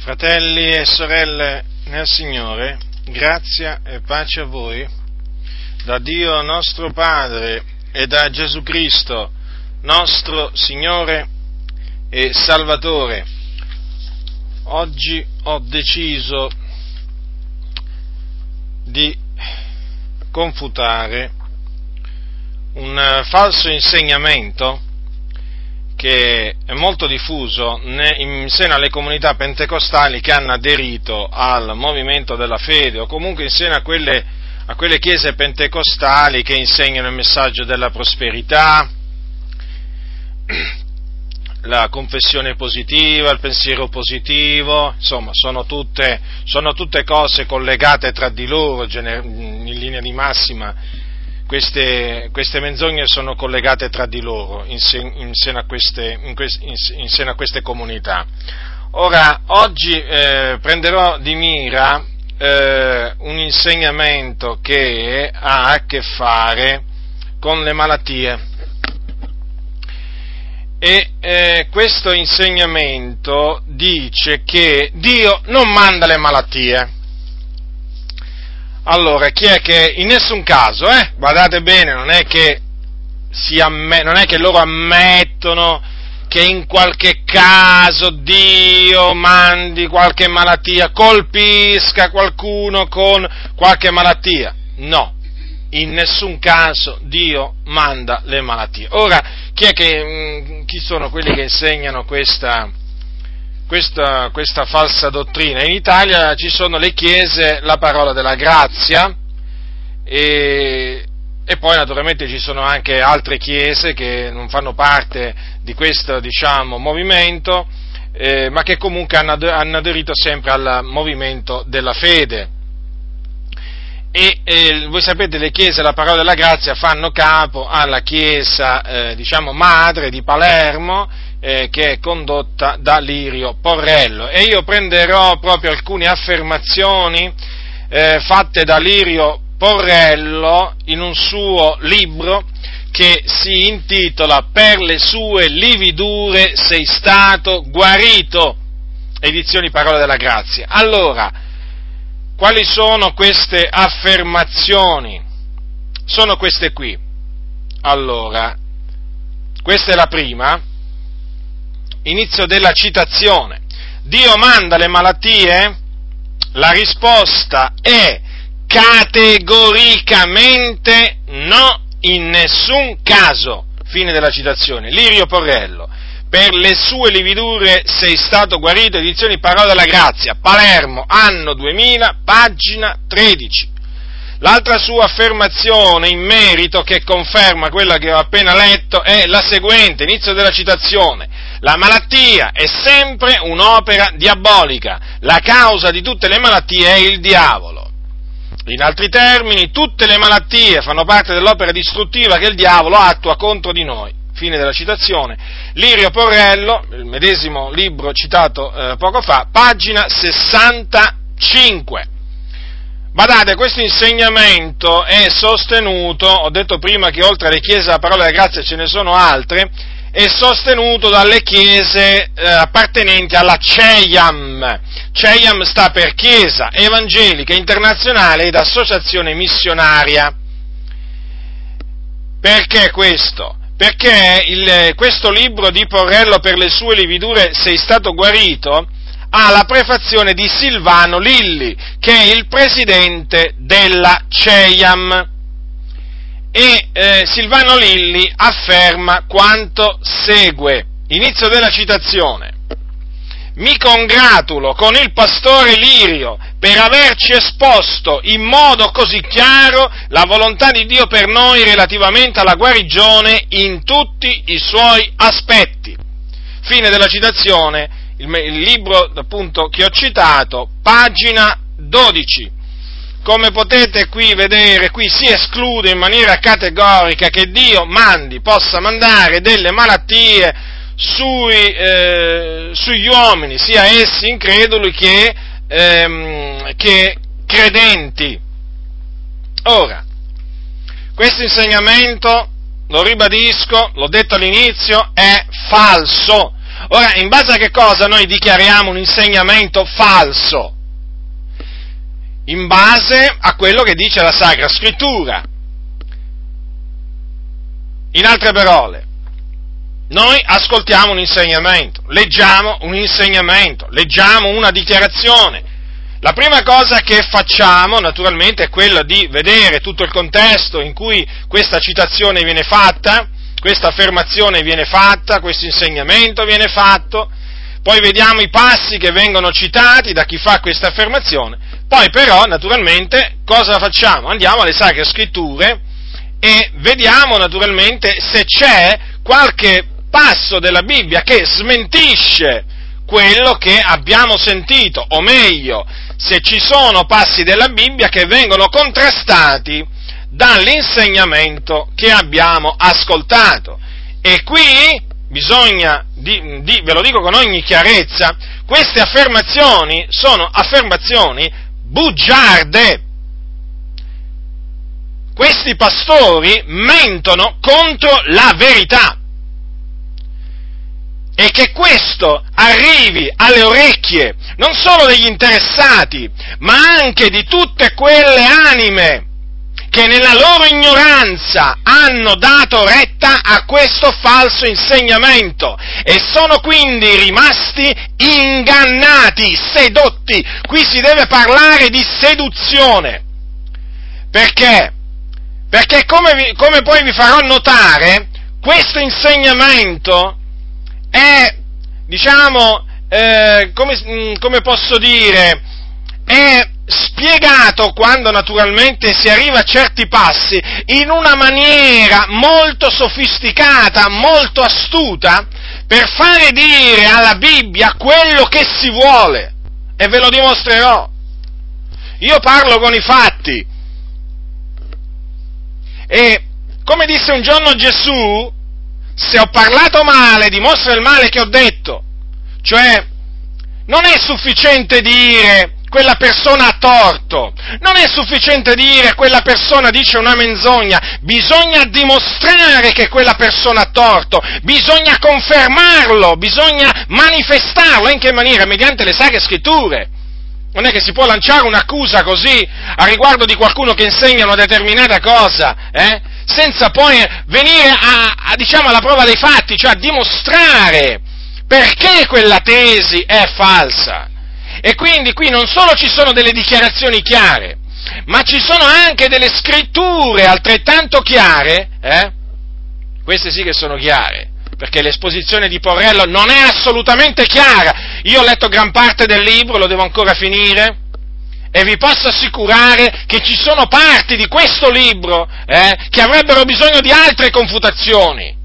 Fratelli e sorelle nel Signore, grazia e pace a voi da Dio nostro Padre e da Gesù Cristo, nostro Signore e Salvatore. Oggi ho deciso di confutare un falso insegnamento che è molto diffuso in seno alle comunità pentecostali che hanno aderito al movimento della fede o comunque in seno a quelle, a quelle chiese pentecostali che insegnano il messaggio della prosperità, la confessione positiva, il pensiero positivo, insomma sono tutte, sono tutte cose collegate tra di loro in linea di massima queste, queste, menzogne sono collegate tra di loro in, sen, in, seno, a queste, in, in seno, a queste, comunità. Ora, oggi eh, prenderò di mira eh, un insegnamento che ha a che fare con le malattie. E eh, questo insegnamento dice che Dio non manda le malattie allora, chi è che in nessun caso, eh, guardate bene, non è che, amm- non è che loro ammettono che in qualche caso Dio mandi qualche malattia, colpisca qualcuno con qualche malattia. No, in nessun caso Dio manda le malattie. Ora, chi, che, mm, chi sono quelli che insegnano questa, questa, questa falsa dottrina. In Italia ci sono le chiese, la parola della grazia e, e poi naturalmente ci sono anche altre chiese che non fanno parte di questo diciamo, movimento, eh, ma che comunque hanno, hanno aderito sempre al movimento della fede. E eh, voi sapete le chiese la parola della grazia fanno capo alla chiesa eh, diciamo madre di Palermo eh, che è condotta da Lirio Porrello e io prenderò proprio alcune affermazioni eh, fatte da Lirio Porrello in un suo libro che si intitola Per le sue lividure sei stato guarito, edizioni Parola della Grazia. Allora, quali sono queste affermazioni? Sono queste qui. Allora, questa è la prima, inizio della citazione. Dio manda le malattie? La risposta è categoricamente no, in nessun caso. Fine della citazione. Lirio Porrello. Per le sue lividure sei stato guarito, edizioni Parola della Grazia, Palermo, anno 2000, pagina 13. L'altra sua affermazione in merito, che conferma quella che ho appena letto, è la seguente, inizio della citazione. La malattia è sempre un'opera diabolica, la causa di tutte le malattie è il diavolo. In altri termini, tutte le malattie fanno parte dell'opera distruttiva che il diavolo attua contro di noi. Fine della citazione. Lirio Porrello, il medesimo libro citato eh, poco fa, pagina 65. Badate, questo insegnamento è sostenuto, ho detto prima che oltre alle chiese della parola della grazia ce ne sono altre, è sostenuto dalle chiese eh, appartenenti alla CEIAM. CEIAM sta per Chiesa Evangelica Internazionale ed Associazione Missionaria. Perché questo? Perché il, questo libro di Porrello per le sue lividure Sei stato guarito ha la prefazione di Silvano Lilli, che è il presidente della CEIAM e eh, Silvano Lilli afferma quanto segue. Inizio della citazione. Mi congratulo con il pastore Lirio per averci esposto in modo così chiaro la volontà di Dio per noi relativamente alla guarigione in tutti i suoi aspetti. Fine della citazione, il, libro appunto che ho citato, pagina 12 come potete qui vedere, qui si esclude in maniera categorica che Dio mandi, possa mandare delle malattie sui, eh, sugli uomini, sia essi increduli che, ehm, che credenti. Ora, questo insegnamento, lo ribadisco, l'ho detto all'inizio, è falso Ora, in base a che cosa noi dichiariamo un insegnamento falso? In base a quello che dice la Sacra Scrittura. In altre parole, noi ascoltiamo un insegnamento, leggiamo un insegnamento, leggiamo una dichiarazione. La prima cosa che facciamo, naturalmente, è quella di vedere tutto il contesto in cui questa citazione viene fatta, questa affermazione viene fatta, questo insegnamento viene fatto, poi vediamo i passi che vengono citati da chi fa questa affermazione, poi però, naturalmente, cosa facciamo? Andiamo alle sacre scritture e vediamo naturalmente se c'è qualche passo della Bibbia che smentisce quello che abbiamo sentito, o meglio, se ci sono passi della Bibbia che vengono contrastati dall'insegnamento che abbiamo ascoltato. E qui bisogna, di, di, ve lo dico con ogni chiarezza, queste affermazioni sono affermazioni bugiarde. Questi pastori mentono contro la verità e che questo arrivi alle orecchie non solo degli interessati, ma anche di tutte quelle anime che nella loro ignoranza hanno dato retta a questo falso insegnamento e sono quindi rimasti ingannati, sedotti. Qui si deve parlare di seduzione. Perché? Perché come, vi, come poi vi farò notare, questo insegnamento è, diciamo, eh, come, mm, come posso dire, è spiegato quando naturalmente si arriva a certi passi in una maniera molto sofisticata, molto astuta, per fare dire alla Bibbia quello che si vuole. E ve lo dimostrerò. Io parlo con i fatti. E come disse un giorno Gesù, se ho parlato male, dimostra il male che ho detto. Cioè, non è sufficiente dire quella persona ha torto, non è sufficiente dire quella persona dice una menzogna, bisogna dimostrare che quella persona ha torto, bisogna confermarlo, bisogna manifestarlo, in che maniera? Mediante le sacre scritture. Non è che si può lanciare un'accusa così a riguardo di qualcuno che insegna una determinata cosa, eh? senza poi venire a, a, diciamo, alla prova dei fatti, cioè a dimostrare perché quella tesi è falsa. E quindi qui non solo ci sono delle dichiarazioni chiare, ma ci sono anche delle scritture altrettanto chiare, eh? queste sì che sono chiare, perché l'esposizione di Porrello non è assolutamente chiara. Io ho letto gran parte del libro, lo devo ancora finire, e vi posso assicurare che ci sono parti di questo libro eh, che avrebbero bisogno di altre confutazioni.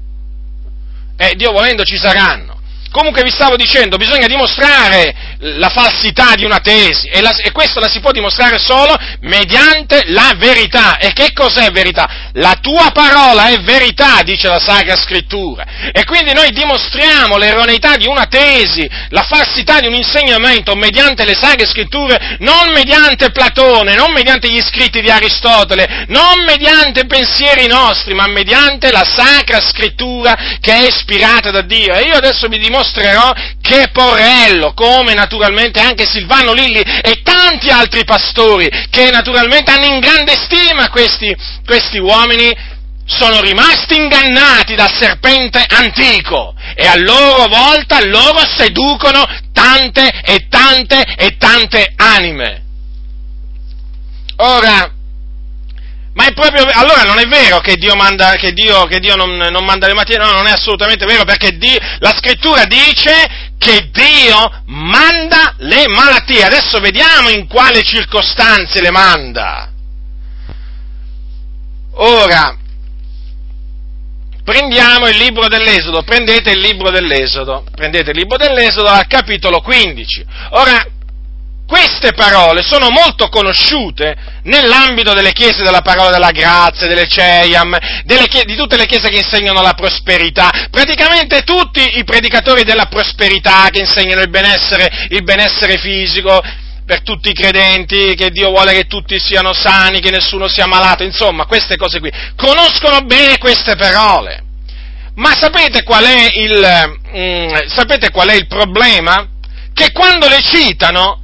E Dio volendo ci saranno. Comunque vi stavo dicendo, bisogna dimostrare la falsità di una tesi e, la, e questo la si può dimostrare solo mediante la verità. E che cos'è verità? La tua parola è verità, dice la Sacra Scrittura. E quindi noi dimostriamo l'erroneità di una tesi, la falsità di un insegnamento mediante le Sacre Scritture, non mediante Platone, non mediante gli scritti di Aristotele, non mediante pensieri nostri, ma mediante la Sacra Scrittura che è ispirata da Dio. E io adesso vi dimostrerò che Porrello, come naturalmente anche Silvano Lilli e tanti altri pastori che naturalmente hanno in grande stima questi, questi uomini, sono rimasti ingannati dal serpente antico e a loro volta loro seducono tante e tante e tante anime. Ora, ma è proprio, allora non è vero che Dio, manda, che Dio, che Dio non, non, manda le malattie, no, non è assolutamente vero, perché Dio, la scrittura dice che Dio manda le malattie. Adesso vediamo in quale circostanze le manda. Ora, prendiamo il libro dell'Esodo, prendete il libro dell'Esodo, prendete il libro dell'Esodo al capitolo 15. Ora, queste parole sono molto conosciute nell'ambito delle chiese della parola della grazia, delle CEIAM, delle chiese, di tutte le chiese che insegnano la prosperità. Praticamente tutti i predicatori della prosperità che insegnano il benessere, il benessere fisico, per tutti i credenti, che Dio vuole che tutti siano sani, che nessuno sia malato, insomma, queste cose qui. Conoscono bene queste parole. Ma sapete qual è il, mm, sapete qual è il problema? Che quando le citano,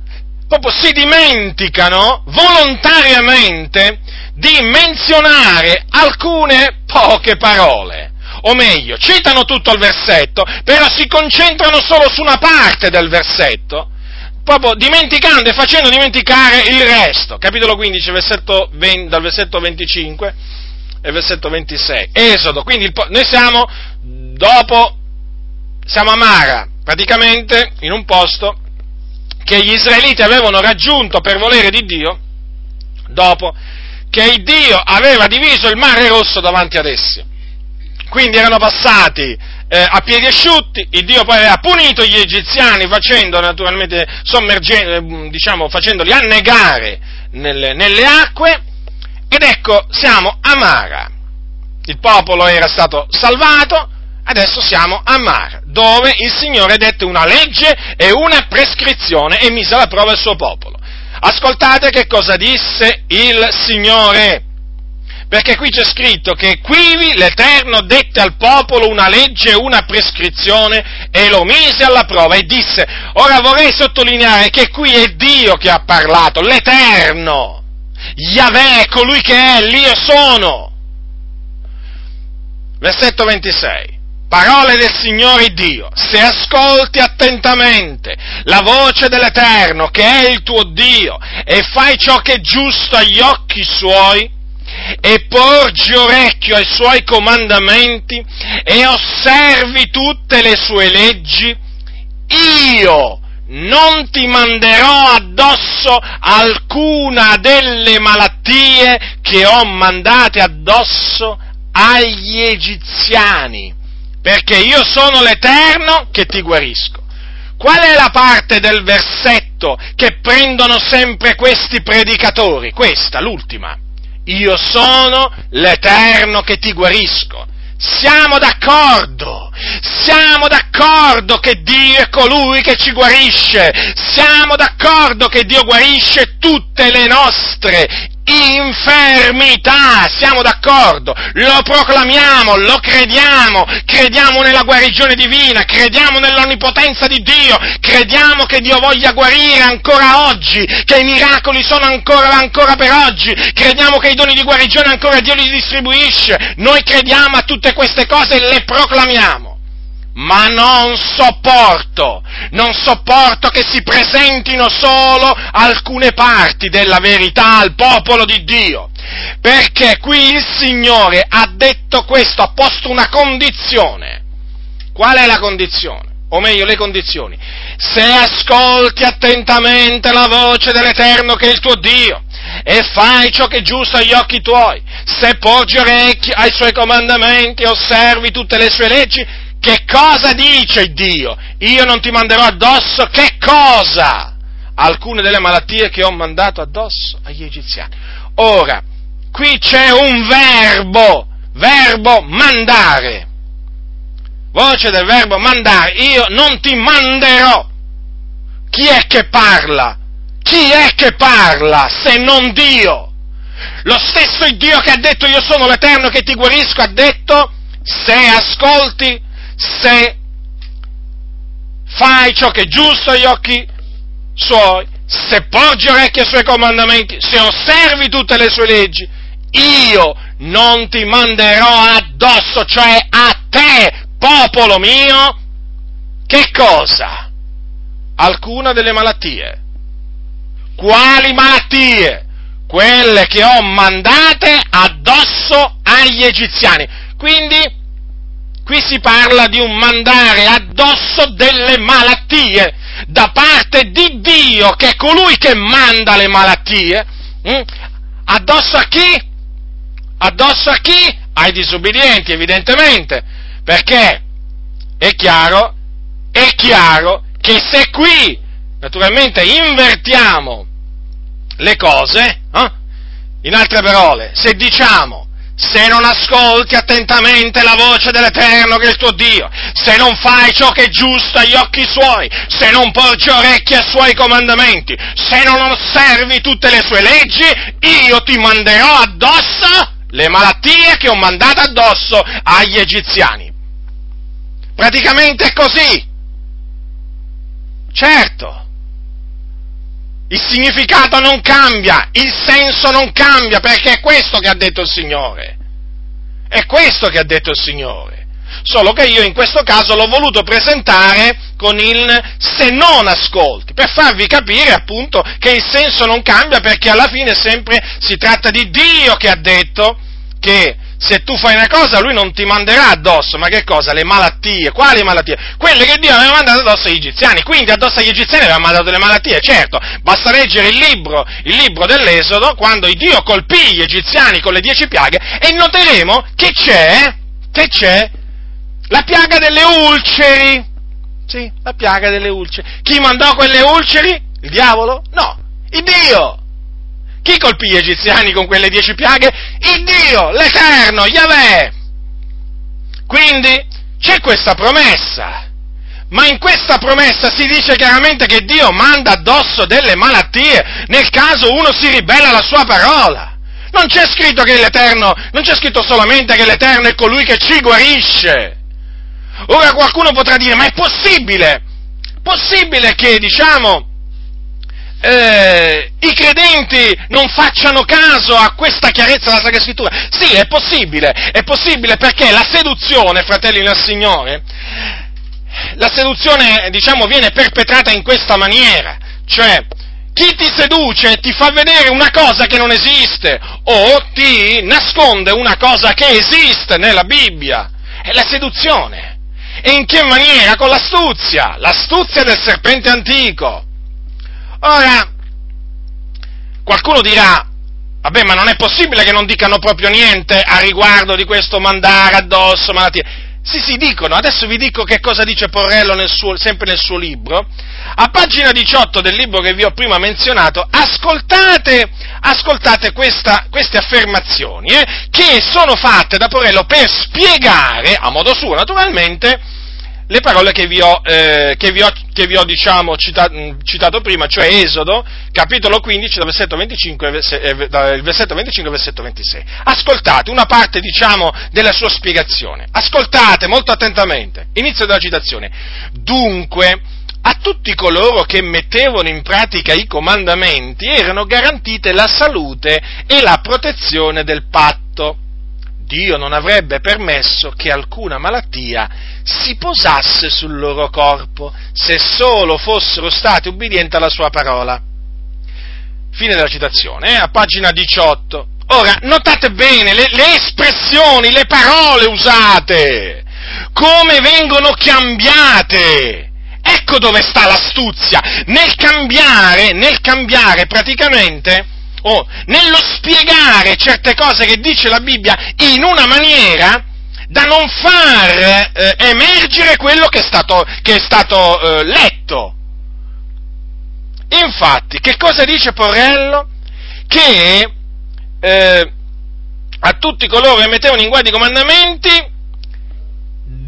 proprio si dimenticano volontariamente di menzionare alcune poche parole. O meglio, citano tutto il versetto, però si concentrano solo su una parte del versetto, proprio dimenticando e facendo dimenticare il resto. Capitolo 15, versetto 20, dal versetto 25 e versetto 26. Esodo, quindi il, noi siamo dopo, siamo a Mara, praticamente in un posto che gli israeliti avevano raggiunto per volere di Dio, dopo che Dio aveva diviso il mare rosso davanti ad essi. Quindi erano passati eh, a piedi asciutti, il Dio poi aveva punito gli egiziani facendo naturalmente eh, diciamo, facendoli annegare nelle, nelle acque, ed ecco, siamo a Mara. Il popolo era stato salvato, adesso siamo a Mara, dove il Signore dette una legge e una prescrizione e mise alla prova il suo popolo. Ascoltate che cosa disse il Signore perché qui c'è scritto che quivi l'Eterno dette al popolo una legge, una prescrizione e lo mise alla prova e disse, ora vorrei sottolineare che qui è Dio che ha parlato, l'Eterno, Yahweh, colui che è, l'Io sono. Versetto 26. Parole del Signore Dio, se ascolti attentamente la voce dell'Eterno, che è il tuo Dio, e fai ciò che è giusto agli occhi suoi, e porgi orecchio ai suoi comandamenti e osservi tutte le sue leggi, io non ti manderò addosso alcuna delle malattie che ho mandate addosso agli egiziani, perché io sono l'Eterno che ti guarisco. Qual è la parte del versetto che prendono sempre questi predicatori? Questa, l'ultima io sono l'Eterno che ti guarisco. Siamo d'accordo, siamo d'accordo che Dio è colui che ci guarisce, siamo d'accordo che Dio guarisce tutte le nostre infermità, siamo d'accordo, lo proclamiamo, lo crediamo, crediamo nella guarigione divina, crediamo nell'onnipotenza di Dio, crediamo che Dio voglia guarire ancora oggi, che i miracoli sono ancora, ancora per oggi, crediamo che i doni di guarigione ancora Dio li distribuisce, noi crediamo a tutte queste cose e le proclamiamo ma non sopporto, non sopporto che si presentino solo alcune parti della verità al popolo di Dio, perché qui il Signore ha detto questo, ha posto una condizione. Qual è la condizione? O meglio, le condizioni. Se ascolti attentamente la voce dell'Eterno che è il tuo Dio, e fai ciò che è giusto agli occhi tuoi, se porgi orecchi ai suoi comandamenti e osservi tutte le sue leggi, che cosa dice Dio? Io non ti manderò addosso che cosa? Alcune delle malattie che ho mandato addosso agli egiziani. Ora, qui c'è un verbo, verbo mandare. Voce del verbo mandare. Io non ti manderò. Chi è che parla? Chi è che parla se non Dio? Lo stesso Dio che ha detto io sono l'Eterno che ti guarisco ha detto se ascolti se fai ciò che è giusto agli occhi suoi, se porgi orecchie ai suoi comandamenti, se osservi tutte le sue leggi, io non ti manderò addosso, cioè a te, popolo mio, che cosa? Alcuna delle malattie. Quali malattie? Quelle che ho mandate addosso agli egiziani. Quindi Qui si parla di un mandare addosso delle malattie da parte di Dio, che è colui che manda le malattie. Hm? Addosso a chi? Addosso a chi? Ai disobbedienti, evidentemente. Perché è chiaro, è chiaro che se qui, naturalmente, invertiamo le cose, eh? in altre parole, se diciamo se non ascolti attentamente la voce dell'Eterno che è il tuo Dio, se non fai ciò che è giusto agli occhi suoi, se non porgi orecchie ai suoi comandamenti, se non osservi tutte le sue leggi, io ti manderò addosso le malattie che ho mandato addosso agli egiziani. praticamente è così. Certo. Il significato non cambia, il senso non cambia, perché è questo che ha detto il Signore. È questo che ha detto il Signore. Solo che io in questo caso l'ho voluto presentare con il se non ascolti, per farvi capire appunto che il senso non cambia perché alla fine sempre si tratta di Dio che ha detto che se tu fai una cosa lui non ti manderà addosso, ma che cosa? Le malattie, quali malattie? Quelle che Dio aveva mandato addosso agli egiziani, quindi addosso agli egiziani aveva mandato delle malattie, certo, basta leggere il libro, il libro dell'Esodo, quando Dio colpì gli egiziani con le dieci piaghe, e noteremo che c'è, che c'è la piaga delle ulceri. Sì, la piaga delle ulceri. Chi mandò quelle ulceri? Il diavolo? No, il Dio. Chi colpì gli egiziani con quelle dieci piaghe? Il Dio, l'Eterno, Yahweh. Quindi c'è questa promessa. Ma in questa promessa si dice chiaramente che Dio manda addosso delle malattie nel caso uno si ribella alla sua parola. Non c'è scritto che l'Eterno, non c'è scritto solamente che l'Eterno è colui che ci guarisce. Ora qualcuno potrà dire, ma è possibile? Possibile che, diciamo, eh, i credenti non facciano caso a questa chiarezza della Sacra Scrittura? Sì, è possibile, è possibile perché la seduzione, fratelli del Signore, la seduzione, diciamo, viene perpetrata in questa maniera, cioè, chi ti seduce ti fa vedere una cosa che non esiste o ti nasconde una cosa che esiste nella Bibbia. È la seduzione. E in che maniera? Con l'astuzia, l'astuzia del serpente antico. Ora, qualcuno dirà, vabbè, ma non è possibile che non dicano proprio niente a riguardo di questo mandare addosso malattie. Sì, sì, dicono, adesso vi dico che cosa dice Porrello nel suo, sempre nel suo libro. A pagina 18 del libro che vi ho prima menzionato, ascoltate, ascoltate questa, queste affermazioni, eh, che sono fatte da Porrello per spiegare, a modo suo naturalmente, le parole che vi ho, eh, che vi ho, che vi ho diciamo, citato, citato, prima, cioè Esodo, capitolo 15, dal versetto 25, eh, dal versetto 25 al versetto 26. Ascoltate una parte, diciamo, della sua spiegazione. Ascoltate molto attentamente. Inizio della citazione. Dunque, a tutti coloro che mettevano in pratica i comandamenti erano garantite la salute e la protezione del patto Dio non avrebbe permesso che alcuna malattia si posasse sul loro corpo se solo fossero stati ubbidienti alla sua parola. Fine della citazione, eh? a pagina 18. Ora, notate bene le, le espressioni, le parole usate, come vengono cambiate. Ecco dove sta l'astuzia, nel cambiare, nel cambiare praticamente o nello spiegare certe cose che dice la Bibbia in una maniera da non far eh, emergere quello che è stato, che è stato eh, letto. Infatti, che cosa dice Porrello? Che eh, a tutti coloro che mettevano in guardia i comandamenti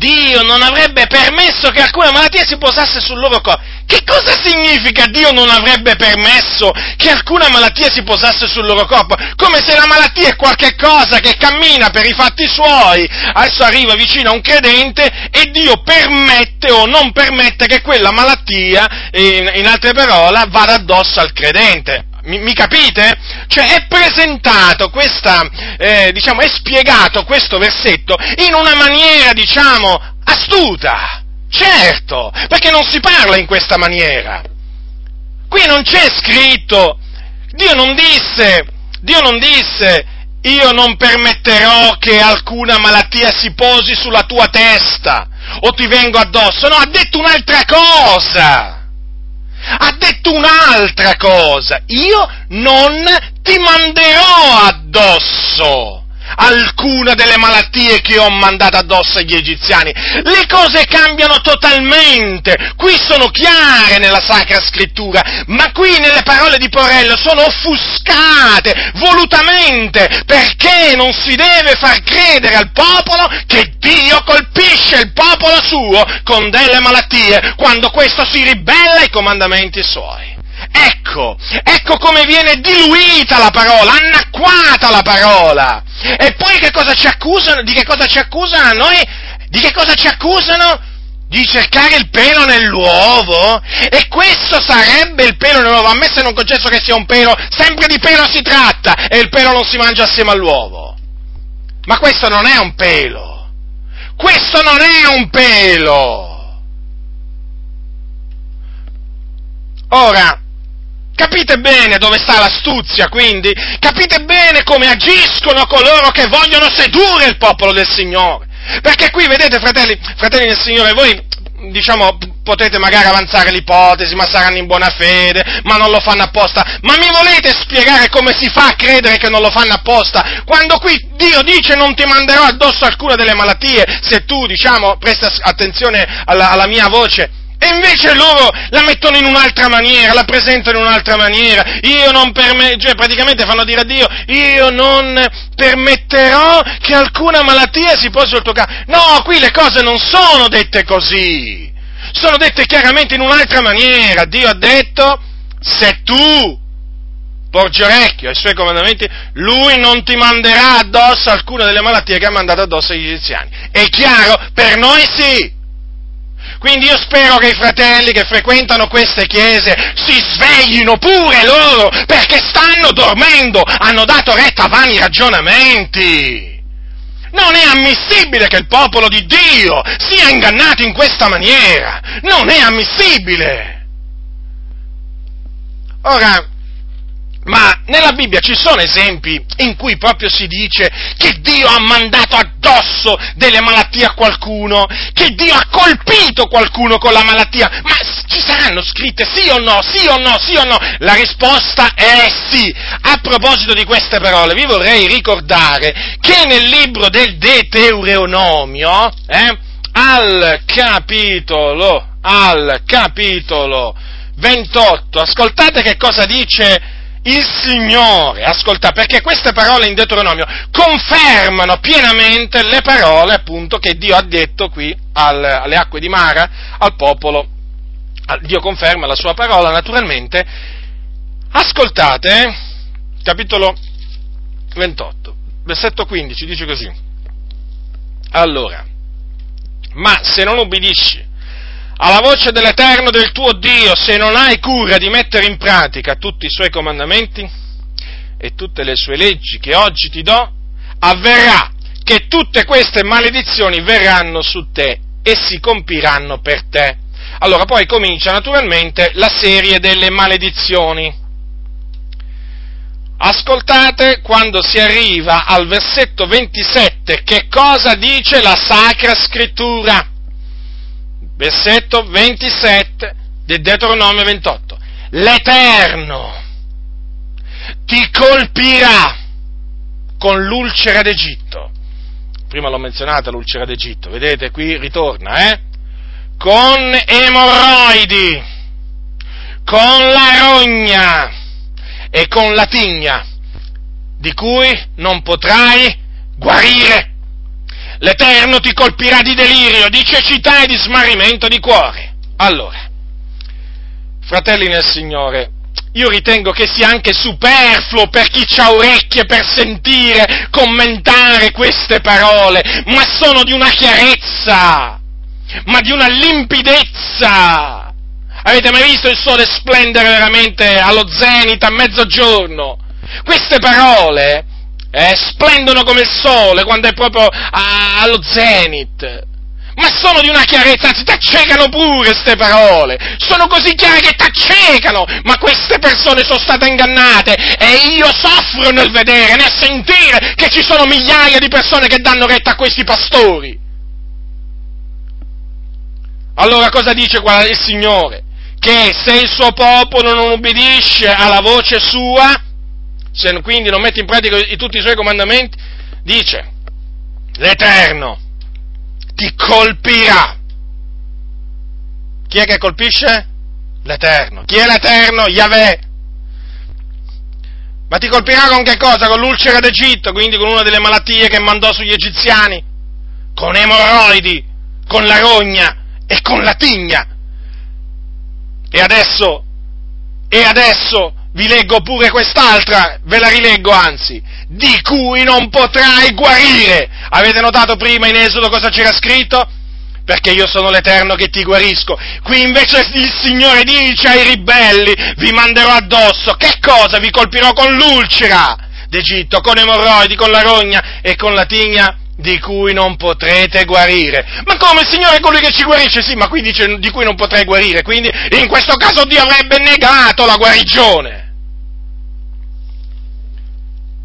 Dio non avrebbe permesso che alcuna malattia si posasse sul loro corpo. Che cosa significa Dio non avrebbe permesso che alcuna malattia si posasse sul loro corpo? Come se la malattia è qualche cosa che cammina per i fatti suoi, adesso arriva vicino a un credente e Dio permette o non permette che quella malattia, in, in altre parole, vada addosso al credente. Mi, mi, capite? Cioè è presentato questa, eh, diciamo, è spiegato questo versetto in una maniera, diciamo, astuta. Certo, perché non si parla in questa maniera. Qui non c'è scritto, Dio non disse, Dio non disse, io non permetterò che alcuna malattia si posi sulla tua testa o ti vengo addosso. No, ha detto un'altra cosa detto un'altra cosa, io non ti manderò addosso alcuna delle malattie che ho mandato addosso agli egiziani. Le cose cambiano totalmente. Qui sono chiare nella Sacra Scrittura, ma qui nelle parole di Porello sono offuscate volutamente perché non si deve far credere al popolo che Dio colpisce il popolo suo con delle malattie quando questo si ribella ai comandamenti suoi. Ecco, ecco come viene diluita la parola, annacquata la parola. E poi che cosa ci accusano? Di che cosa ci accusano a noi? Di che cosa ci accusano? di cercare il pelo nell'uovo? E questo sarebbe il pelo nell'uovo, a me se non concesso che sia un pelo, sempre di pelo si tratta e il pelo non si mangia assieme all'uovo. Ma questo non è un pelo, questo non è un pelo. Ora, Capite bene dove sta l'astuzia, quindi? Capite bene come agiscono coloro che vogliono sedurre il popolo del Signore? Perché qui, vedete, fratelli, fratelli del Signore, voi, diciamo, potete magari avanzare l'ipotesi, ma saranno in buona fede, ma non lo fanno apposta. Ma mi volete spiegare come si fa a credere che non lo fanno apposta? Quando qui Dio dice non ti manderò addosso alcuna delle malattie, se tu, diciamo, presta attenzione alla, alla mia voce, e invece loro la mettono in un'altra maniera, la presentano in un'altra maniera. Io non permetterò, cioè praticamente fanno dire a Dio, io non permetterò che alcuna malattia si possa toccare. No, qui le cose non sono dette così. Sono dette chiaramente in un'altra maniera. Dio ha detto, se tu porgi orecchio ai suoi comandamenti, lui non ti manderà addosso alcuna delle malattie che ha mandato addosso agli egiziani. È chiaro? Per noi sì. Quindi io spero che i fratelli che frequentano queste chiese si sveglino pure loro, perché stanno dormendo, hanno dato retta a vani ragionamenti. Non è ammissibile che il popolo di Dio sia ingannato in questa maniera. Non è ammissibile. Ora, ma nella Bibbia ci sono esempi in cui proprio si dice che Dio ha mandato addosso delle malattie a qualcuno, che Dio ha colpito qualcuno con la malattia, ma ci saranno scritte sì o no, sì o no, sì o no? La risposta è sì. A proposito di queste parole, vi vorrei ricordare che nel libro del Deuteronomio, eh, al capitolo, al capitolo 28, ascoltate che cosa dice il Signore, ascolta, perché queste parole in Deuteronomio confermano pienamente le parole appunto che Dio ha detto qui al, alle acque di Mara, al popolo. Dio conferma la sua parola naturalmente. Ascoltate, eh, capitolo 28, versetto 15, dice così. Allora, ma se non ubbidisci alla voce dell'Eterno del tuo Dio se non hai cura di mettere in pratica tutti i suoi comandamenti e tutte le sue leggi che oggi ti do, avverrà che tutte queste maledizioni verranno su te e si compiranno per te. Allora poi comincia naturalmente la serie delle maledizioni. Ascoltate quando si arriva al versetto 27 che cosa dice la Sacra Scrittura versetto 27 del Deuteronomio 28. L'Eterno ti colpirà con l'ulcera d'Egitto. Prima l'ho menzionata l'ulcera d'Egitto, vedete qui ritorna, eh? Con emorroidi, con la rogna e con la tigna, di cui non potrai guarire l'Eterno ti colpirà di delirio, di cecità e di smarrimento di cuore. Allora, fratelli nel Signore, io ritengo che sia anche superfluo per chi ha orecchie per sentire, commentare queste parole, ma sono di una chiarezza, ma di una limpidezza. Avete mai visto il sole splendere veramente allo zenit, a mezzogiorno? Queste parole eh, splendono come il sole quando è proprio a, allo zenith. Ma sono di una chiarezza, anzi t'accecano pure queste parole, sono così chiare che t'accecano, ma queste persone sono state ingannate e io soffro nel vedere, nel sentire che ci sono migliaia di persone che danno retta a questi pastori. Allora cosa dice il Signore? Che se il suo popolo non ubbidisce alla voce sua, se quindi non mette in pratica tutti i suoi comandamenti, dice, l'Eterno ti colpirà. Chi è che colpisce? L'Eterno. Chi è l'Eterno? Yahweh. Ma ti colpirà con che cosa? Con l'ulcera d'Egitto, quindi con una delle malattie che mandò sugli egiziani, con emorroidi, con la rogna e con la tigna. E adesso, e adesso vi leggo pure quest'altra, ve la rileggo anzi, di cui non potrai guarire. Avete notato prima in Esodo cosa c'era scritto? perché io sono l'Eterno che ti guarisco. Qui invece il Signore dice ai ribelli, vi manderò addosso, che cosa? Vi colpirò con l'ulcera d'Egitto, con emorroidi, con la rogna e con la tigna di cui non potrete guarire. Ma come il Signore è colui che ci guarisce? Sì, ma qui dice di cui non potrei guarire, quindi in questo caso Dio avrebbe negato la guarigione.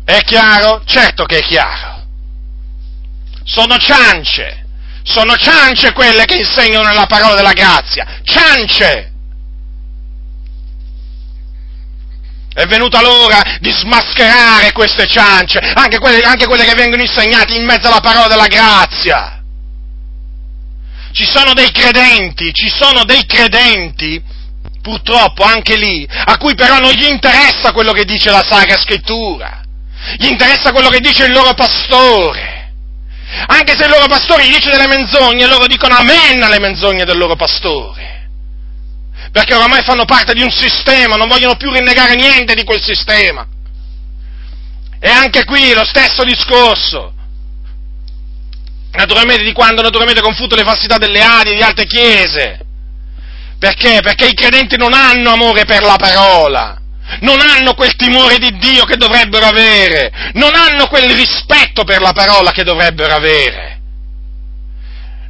È chiaro? Certo che è chiaro. Sono ciance, sono ciance quelle che insegnano la parola della grazia, ciance! È venuta l'ora di smascherare queste ciance, anche quelle, anche quelle che vengono insegnate in mezzo alla parola della grazia. Ci sono dei credenti, ci sono dei credenti, purtroppo anche lì, a cui però non gli interessa quello che dice la Sacra Scrittura, gli interessa quello che dice il loro pastore. Anche se il loro pastore gli dice delle menzogne, loro dicono amen alle menzogne del loro pastore perché oramai fanno parte di un sistema, non vogliono più rinnegare niente di quel sistema. E anche qui lo stesso discorso. Naturalmente di quando naturalmente confuto le falsità delle ali e di altre chiese. Perché? Perché i credenti non hanno amore per la parola, non hanno quel timore di Dio che dovrebbero avere, non hanno quel rispetto per la parola che dovrebbero avere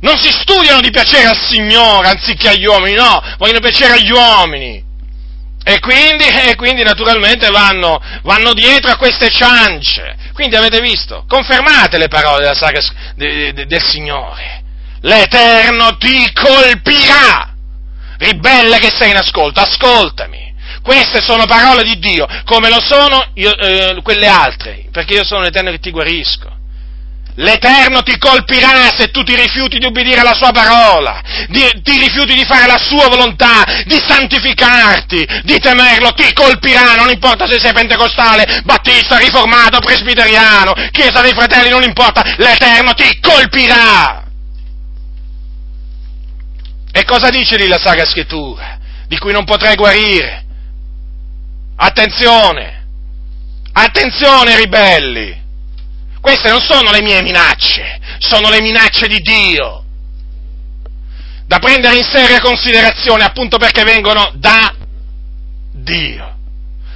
non si studiano di piacere al Signore anziché agli uomini, no, vogliono piacere agli uomini. E quindi, e quindi naturalmente vanno, vanno, dietro a queste ciance. Quindi avete visto, confermate le parole della saga de, de, del Signore. L'Eterno ti colpirà. Ribelle che sei in ascolto, ascoltami. Queste sono parole di Dio, come lo sono io, eh, quelle altre, perché io sono l'Eterno che ti guarisco. L'Eterno ti colpirà se tu ti rifiuti di ubbidire alla sua parola, di, ti rifiuti di fare la sua volontà, di santificarti, di temerlo, ti colpirà, non importa se sei pentecostale, battista, riformato, presbiteriano, chiesa dei fratelli, non importa, l'Eterno ti colpirà. E cosa dice lì la Sacra Scrittura? Di cui non potrai guarire. Attenzione, attenzione ribelli, queste non sono le mie minacce, sono le minacce di Dio, da prendere in seria considerazione appunto perché vengono da Dio.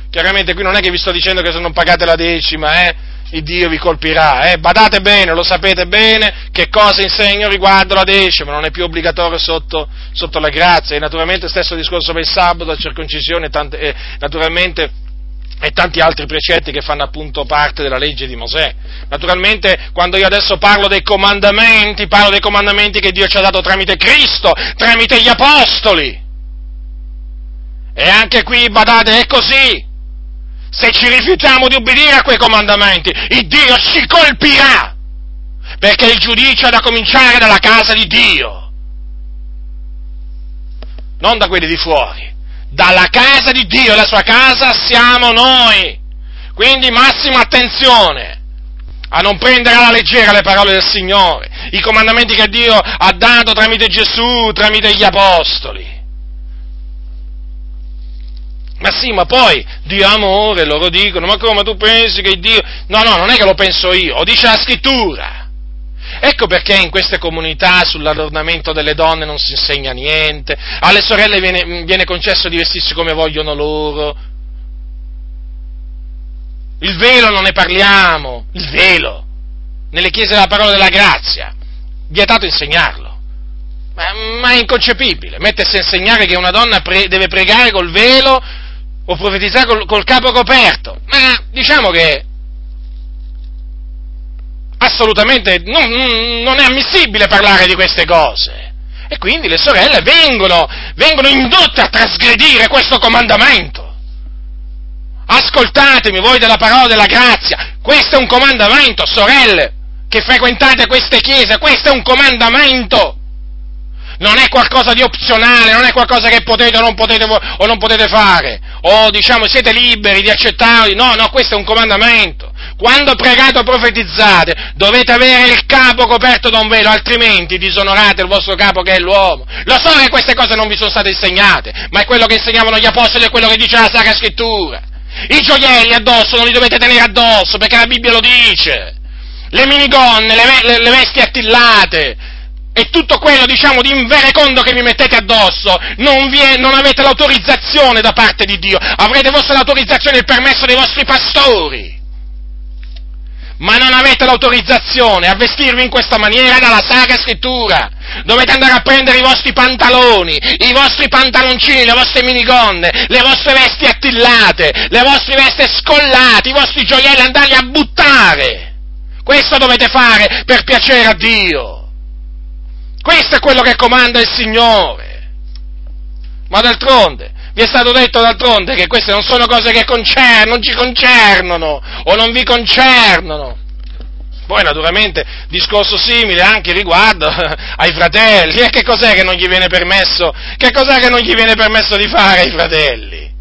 Chiaramente qui non è che vi sto dicendo che se non pagate la decima, eh, il Dio vi colpirà, eh? badate bene, lo sapete bene che cosa insegno riguardo la decima, non è più obbligatorio sotto, sotto la grazia, e naturalmente stesso discorso per il sabato, la circoncisione, tante, eh, naturalmente e tanti altri precetti che fanno appunto parte della legge di Mosè. Naturalmente quando io adesso parlo dei comandamenti, parlo dei comandamenti che Dio ci ha dato tramite Cristo, tramite gli Apostoli. E anche qui, badate, è così. Se ci rifiutiamo di ubbidire a quei comandamenti, il Dio ci colpirà, perché il giudizio ha da cominciare dalla casa di Dio, non da quelli di fuori dalla casa di Dio, la sua casa siamo noi. Quindi massima attenzione a non prendere alla leggera le parole del Signore, i comandamenti che Dio ha dato tramite Gesù, tramite gli Apostoli. Ma sì, ma poi Dio è amore, loro dicono, ma come tu pensi che Dio... No, no, non è che lo penso io, dice la scrittura. Ecco perché in queste comunità sull'adornamento delle donne non si insegna niente, alle sorelle viene, viene concesso di vestirsi come vogliono loro. Il velo non ne parliamo, il velo, nelle chiese della parola della grazia, vietato insegnarlo. Ma, ma è inconcepibile, mettersi a insegnare che una donna pre, deve pregare col velo o profetizzare col, col capo coperto. Ma diciamo che assolutamente non, non, è ammissibile parlare di queste cose. E quindi le sorelle vengono, vengono indotte a trasgredire questo comandamento. Ascoltatemi voi della parola della grazia, questo è un comandamento, sorelle, che frequentate queste chiese, questo è un comandamento non è qualcosa di opzionale, non è qualcosa che potete o non potete, o non potete fare, o diciamo siete liberi di accettarli, no, no, questo è un comandamento. Quando pregate o profetizzate dovete avere il capo coperto da un velo, altrimenti disonorate il vostro capo che è l'uomo. Lo so che queste cose non vi sono state insegnate, ma è quello che insegnavano gli apostoli e quello che dice la Sacra Scrittura. I gioielli addosso non li dovete tenere addosso, perché la Bibbia lo dice. Le minigonne, le, le, le vesti attillate, e tutto quello, diciamo, di inverecondo che vi mettete addosso, non, è, non, avete l'autorizzazione da parte di Dio, avrete forse l'autorizzazione e il permesso dei vostri pastori ma non avete l'autorizzazione a vestirvi in questa maniera dalla Sacra Scrittura. Dovete andare a prendere i vostri pantaloni, i vostri pantaloncini, le vostre minigonne, le vostre vesti attillate, le vostre vesti scollate, i vostri gioielli, andarli a buttare. Questo dovete fare per piacere a Dio. Questo è quello che comanda il Signore. Ma d'altronde, vi è stato detto d'altronde che queste non sono cose che concernono, non ci concernono o non vi concernono. Poi naturalmente discorso simile anche riguardo ai fratelli. E che cos'è che non gli viene permesso? Che cos'è che non gli viene permesso di fare ai fratelli?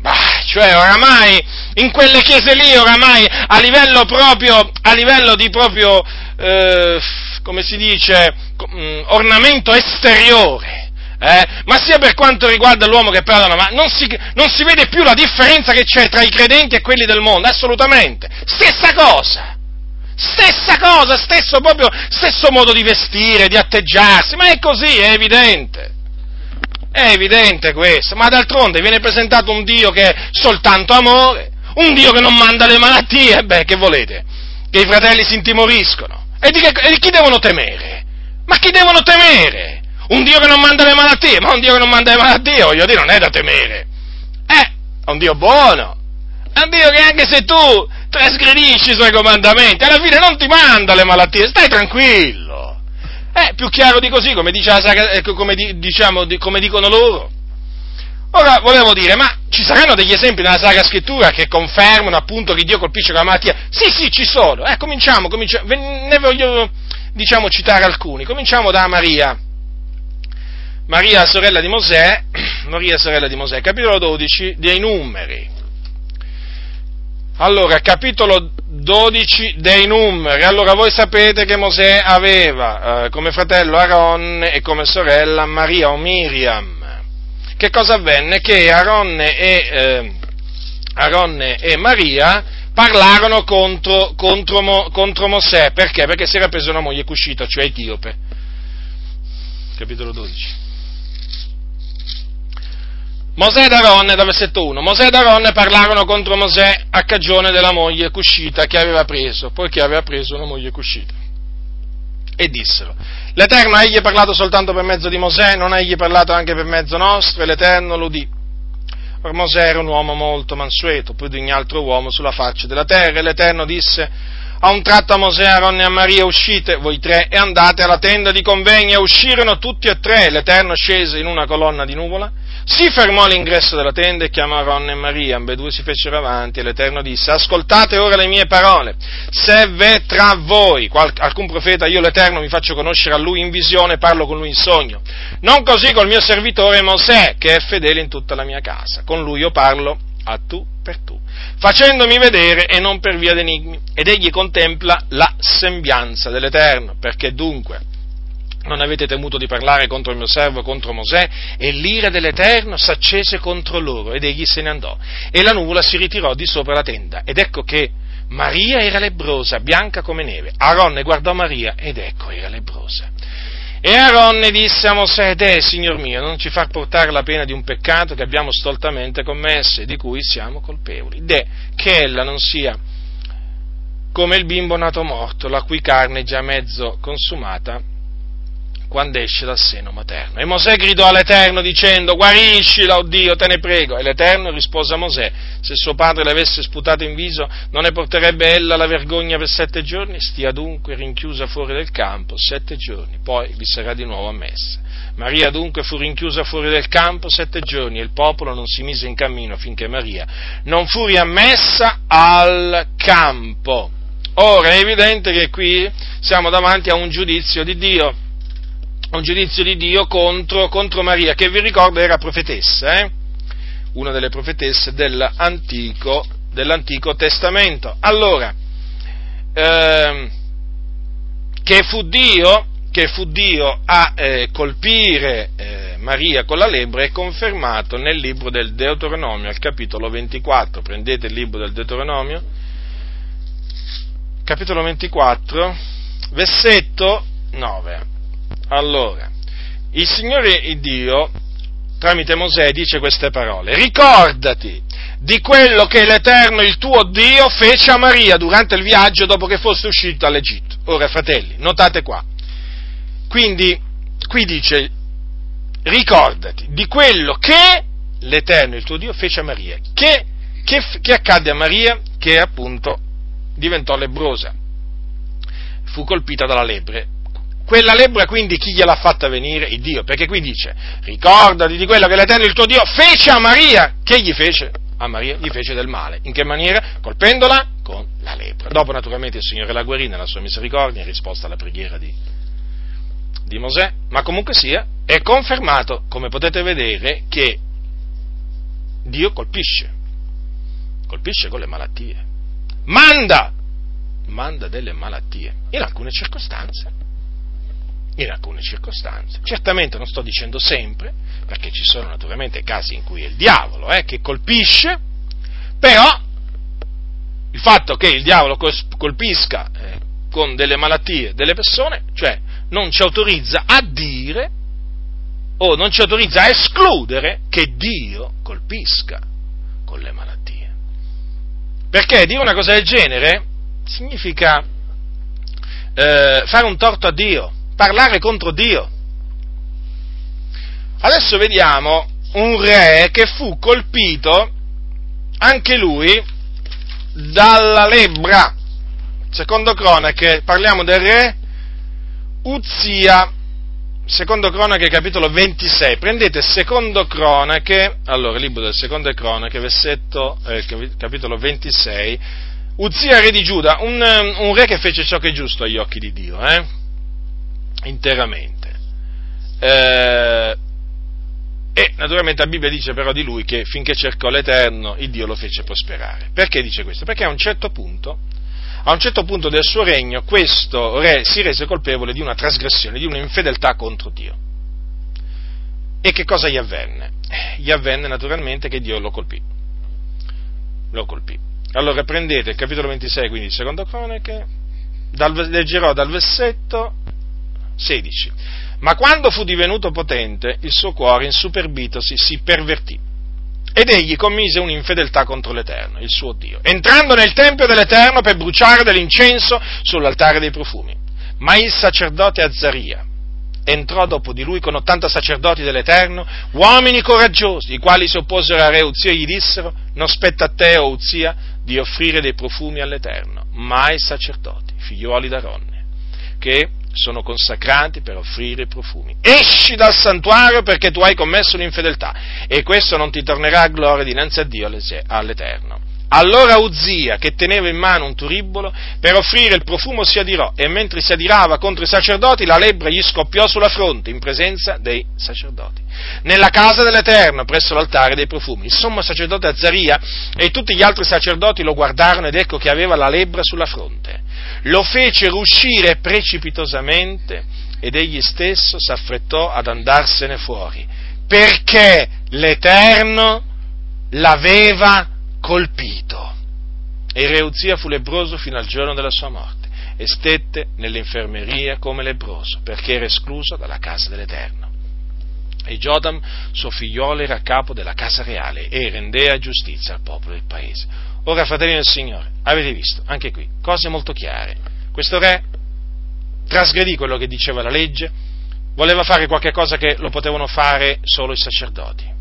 Bah, cioè oramai in quelle chiese lì, oramai a livello proprio, a livello di proprio, eh, come si dice, ornamento esteriore eh? ma sia per quanto riguarda l'uomo che perdona, ma non si, non si vede più la differenza che c'è tra i credenti e quelli del mondo, assolutamente. Stessa cosa. Stessa cosa, stesso, proprio, stesso modo di vestire, di atteggiarsi, ma è così, è evidente. È evidente questo, ma d'altronde viene presentato un Dio che è soltanto amore, un Dio che non manda le malattie, beh, che volete? Che i fratelli si intimoriscono. E di, che, e di chi devono temere? Ma chi devono temere? Un Dio che non manda le malattie, ma un Dio che non manda le malattie, voglio dire, non è da temere. Eh, è un Dio buono. È un Dio che anche se tu trasgredisci i suoi comandamenti, alla fine non ti manda le malattie, stai tranquillo. Eh, più chiaro di così, come, dice la, eh, come, diciamo, come dicono loro. Ora, volevo dire, ma ci saranno degli esempi nella Sacra Scrittura che confermano appunto che Dio colpisce con la malattia? Sì, sì, ci sono. Eh, cominciamo, cominciamo, ne voglio, diciamo, citare alcuni. Cominciamo da Maria. Maria, sorella di Mosè, Maria, sorella di Mosè, capitolo 12 dei numeri. Allora, capitolo 12 dei numeri. Allora, voi sapete che Mosè aveva eh, come fratello Aaron e come sorella Maria o Miriam. Che cosa avvenne? Che Aaron e, eh, Aaron e Maria parlarono contro, contro, contro, Mosè. Perché? Perché si era preso una moglie cuscita, cioè etiope. Capitolo 12. Mosè ed Aaron, da versetto 1, Mosè ed Aaron parlarono contro Mosè a cagione della moglie cuscita che aveva preso, poiché aveva preso una moglie cuscita. E dissero, l'Eterno ha egli parlato soltanto per mezzo di Mosè, non ha egli parlato anche per mezzo nostro, e l'Eterno lo udì. Or Mosè era un uomo molto mansueto, più di ogni altro uomo sulla faccia della terra, e l'Eterno disse, a un tratto a Mosè, Aaron e a Maria uscite, voi tre, e andate alla tenda di convegno, e uscirono tutti e tre, l'Eterno scese in una colonna di nuvola, si fermò all'ingresso della tenda e chiamò Ron e Maria, ambedue si fecero avanti e l'Eterno disse, ascoltate ora le mie parole, se v'è tra voi qual- alcun profeta, io l'Eterno mi faccio conoscere a lui in visione parlo con lui in sogno, non così col mio servitore Mosè, che è fedele in tutta la mia casa, con lui io parlo a tu per tu, facendomi vedere e non per via d'enigmi, ed egli contempla la sembianza dell'Eterno, perché dunque non avete temuto di parlare contro il mio servo, contro Mosè, e l'ira dell'Eterno s'accese contro loro, ed egli se ne andò. E la nuvola si ritirò di sopra la tenda, ed ecco che Maria era lebrosa, bianca come neve. Aaronne guardò Maria, ed ecco era lebrosa. E Aaronne disse a Mosè, Deh, signor mio, non ci far portare la pena di un peccato che abbiamo stoltamente commesso e di cui siamo colpevoli. De, che ella non sia come il bimbo nato morto, la cui carne è già mezzo consumata quando esce dal seno materno. E Mosè gridò all'Eterno dicendo, guariscila, oh Dio, te ne prego. E l'Eterno rispose a Mosè, se suo padre l'avesse sputato in viso, non ne porterebbe ella la vergogna per sette giorni? Stia dunque rinchiusa fuori del campo sette giorni, poi vi sarà di nuovo ammessa. Maria dunque fu rinchiusa fuori del campo sette giorni e il popolo non si mise in cammino finché Maria non fu riammessa al campo. Ora è evidente che qui siamo davanti a un giudizio di Dio un giudizio di Dio contro, contro Maria, che vi ricordo era profetessa, eh? una delle profetesse dell'Antico, dell'Antico Testamento. Allora, ehm, che, fu Dio, che fu Dio a eh, colpire eh, Maria con la lebbra è confermato nel libro del Deuteronomio, al capitolo 24. Prendete il libro del Deuteronomio, capitolo 24, versetto 9 Allora, il Signore il Dio, tramite Mosè, dice queste parole. Ricordati di quello che l'Eterno, il tuo Dio, fece a Maria durante il viaggio dopo che fosse uscito dall'Egitto. Ora, fratelli, notate qua. Quindi, qui dice, ricordati di quello che l'Eterno, il tuo Dio, fece a Maria. Che, che, che accadde a Maria? Che appunto diventò lebrosa. Fu colpita dalla lebre quella lebbra quindi chi gliel'ha fatta venire? Il Dio, perché qui dice, ricordati di quello che l'Eterno il tuo Dio fece a Maria. Che gli fece? A Maria gli fece del male. In che maniera? Colpendola con la lebbra. Dopo naturalmente il Signore la guarì nella sua misericordia in risposta alla preghiera di, di Mosè, ma comunque sia, è confermato, come potete vedere, che Dio colpisce, colpisce con le malattie, manda, manda delle malattie in alcune circostanze in alcune circostanze. Certamente non sto dicendo sempre, perché ci sono naturalmente casi in cui è il diavolo eh, che colpisce, però il fatto che il diavolo colpisca eh, con delle malattie delle persone, cioè non ci autorizza a dire o non ci autorizza a escludere che Dio colpisca con le malattie. Perché dire una cosa del genere significa eh, fare un torto a Dio, parlare contro Dio. Adesso vediamo un re che fu colpito anche lui dalla lebbra. Secondo cronache, parliamo del re Uzia, secondo cronache capitolo 26. Prendete secondo cronache, allora, libro del secondo cronache, versetto, eh, capitolo 26. Uzia, re di Giuda, un, un, re che fece ciò che è giusto agli occhi di Dio, eh? Interamente. Eh, e naturalmente la Bibbia dice però di lui che finché cercò l'Eterno, il Dio lo fece prosperare. Perché dice questo? Perché a un certo punto, a un certo punto del suo regno, questo re si rese colpevole di una trasgressione, di un'infedeltà contro Dio. E che cosa gli avvenne? Gli avvenne naturalmente che Dio lo colpì. Lo colpì. Allora prendete il capitolo 26, quindi secondo cronache, dal, leggerò dal versetto 16. Ma quando fu divenuto potente, il suo cuore, insuperbitosi, si pervertì. Ed egli commise un'infedeltà contro l'Eterno, il suo Dio, entrando nel Tempio dell'Eterno per bruciare dell'incenso sull'altare dei profumi. Ma il sacerdote Azzaria entrò dopo di lui con 80 sacerdoti dell'Eterno, uomini coraggiosi, i quali si opposero a Re Uzia e gli dissero, non spetta a te, o Uzia, di offrire dei profumi all'Eterno, ma ai sacerdoti, figliuoli d'Aronne, che sono consacrati per offrire profumi. Esci dal santuario perché tu hai commesso un'infedeltà e questo non ti tornerà a gloria dinanzi a Dio all'Eterno. Allora Uzia, che teneva in mano un turibolo, per offrire il profumo si adirò e mentre si adirava contro i sacerdoti la lebbra gli scoppiò sulla fronte in presenza dei sacerdoti. Nella casa dell'Eterno, presso l'altare dei profumi, il sommo sacerdote Azzaria e tutti gli altri sacerdoti lo guardarono ed ecco che aveva la lebbra sulla fronte. Lo fecero uscire precipitosamente ed egli stesso s'affrettò ad andarsene fuori, perché l'Eterno l'aveva colpito. E re Uzia fu lebroso fino al giorno della sua morte e stette nell'infermeria come lebroso, perché era escluso dalla casa dell'Eterno. E Jotam, suo figliolo, era capo della casa reale e rendea giustizia al popolo del paese. Ora, fratelli del Signore, avete visto, anche qui, cose molto chiare. Questo re trasgredì quello che diceva la legge, voleva fare qualche cosa che lo potevano fare solo i sacerdoti.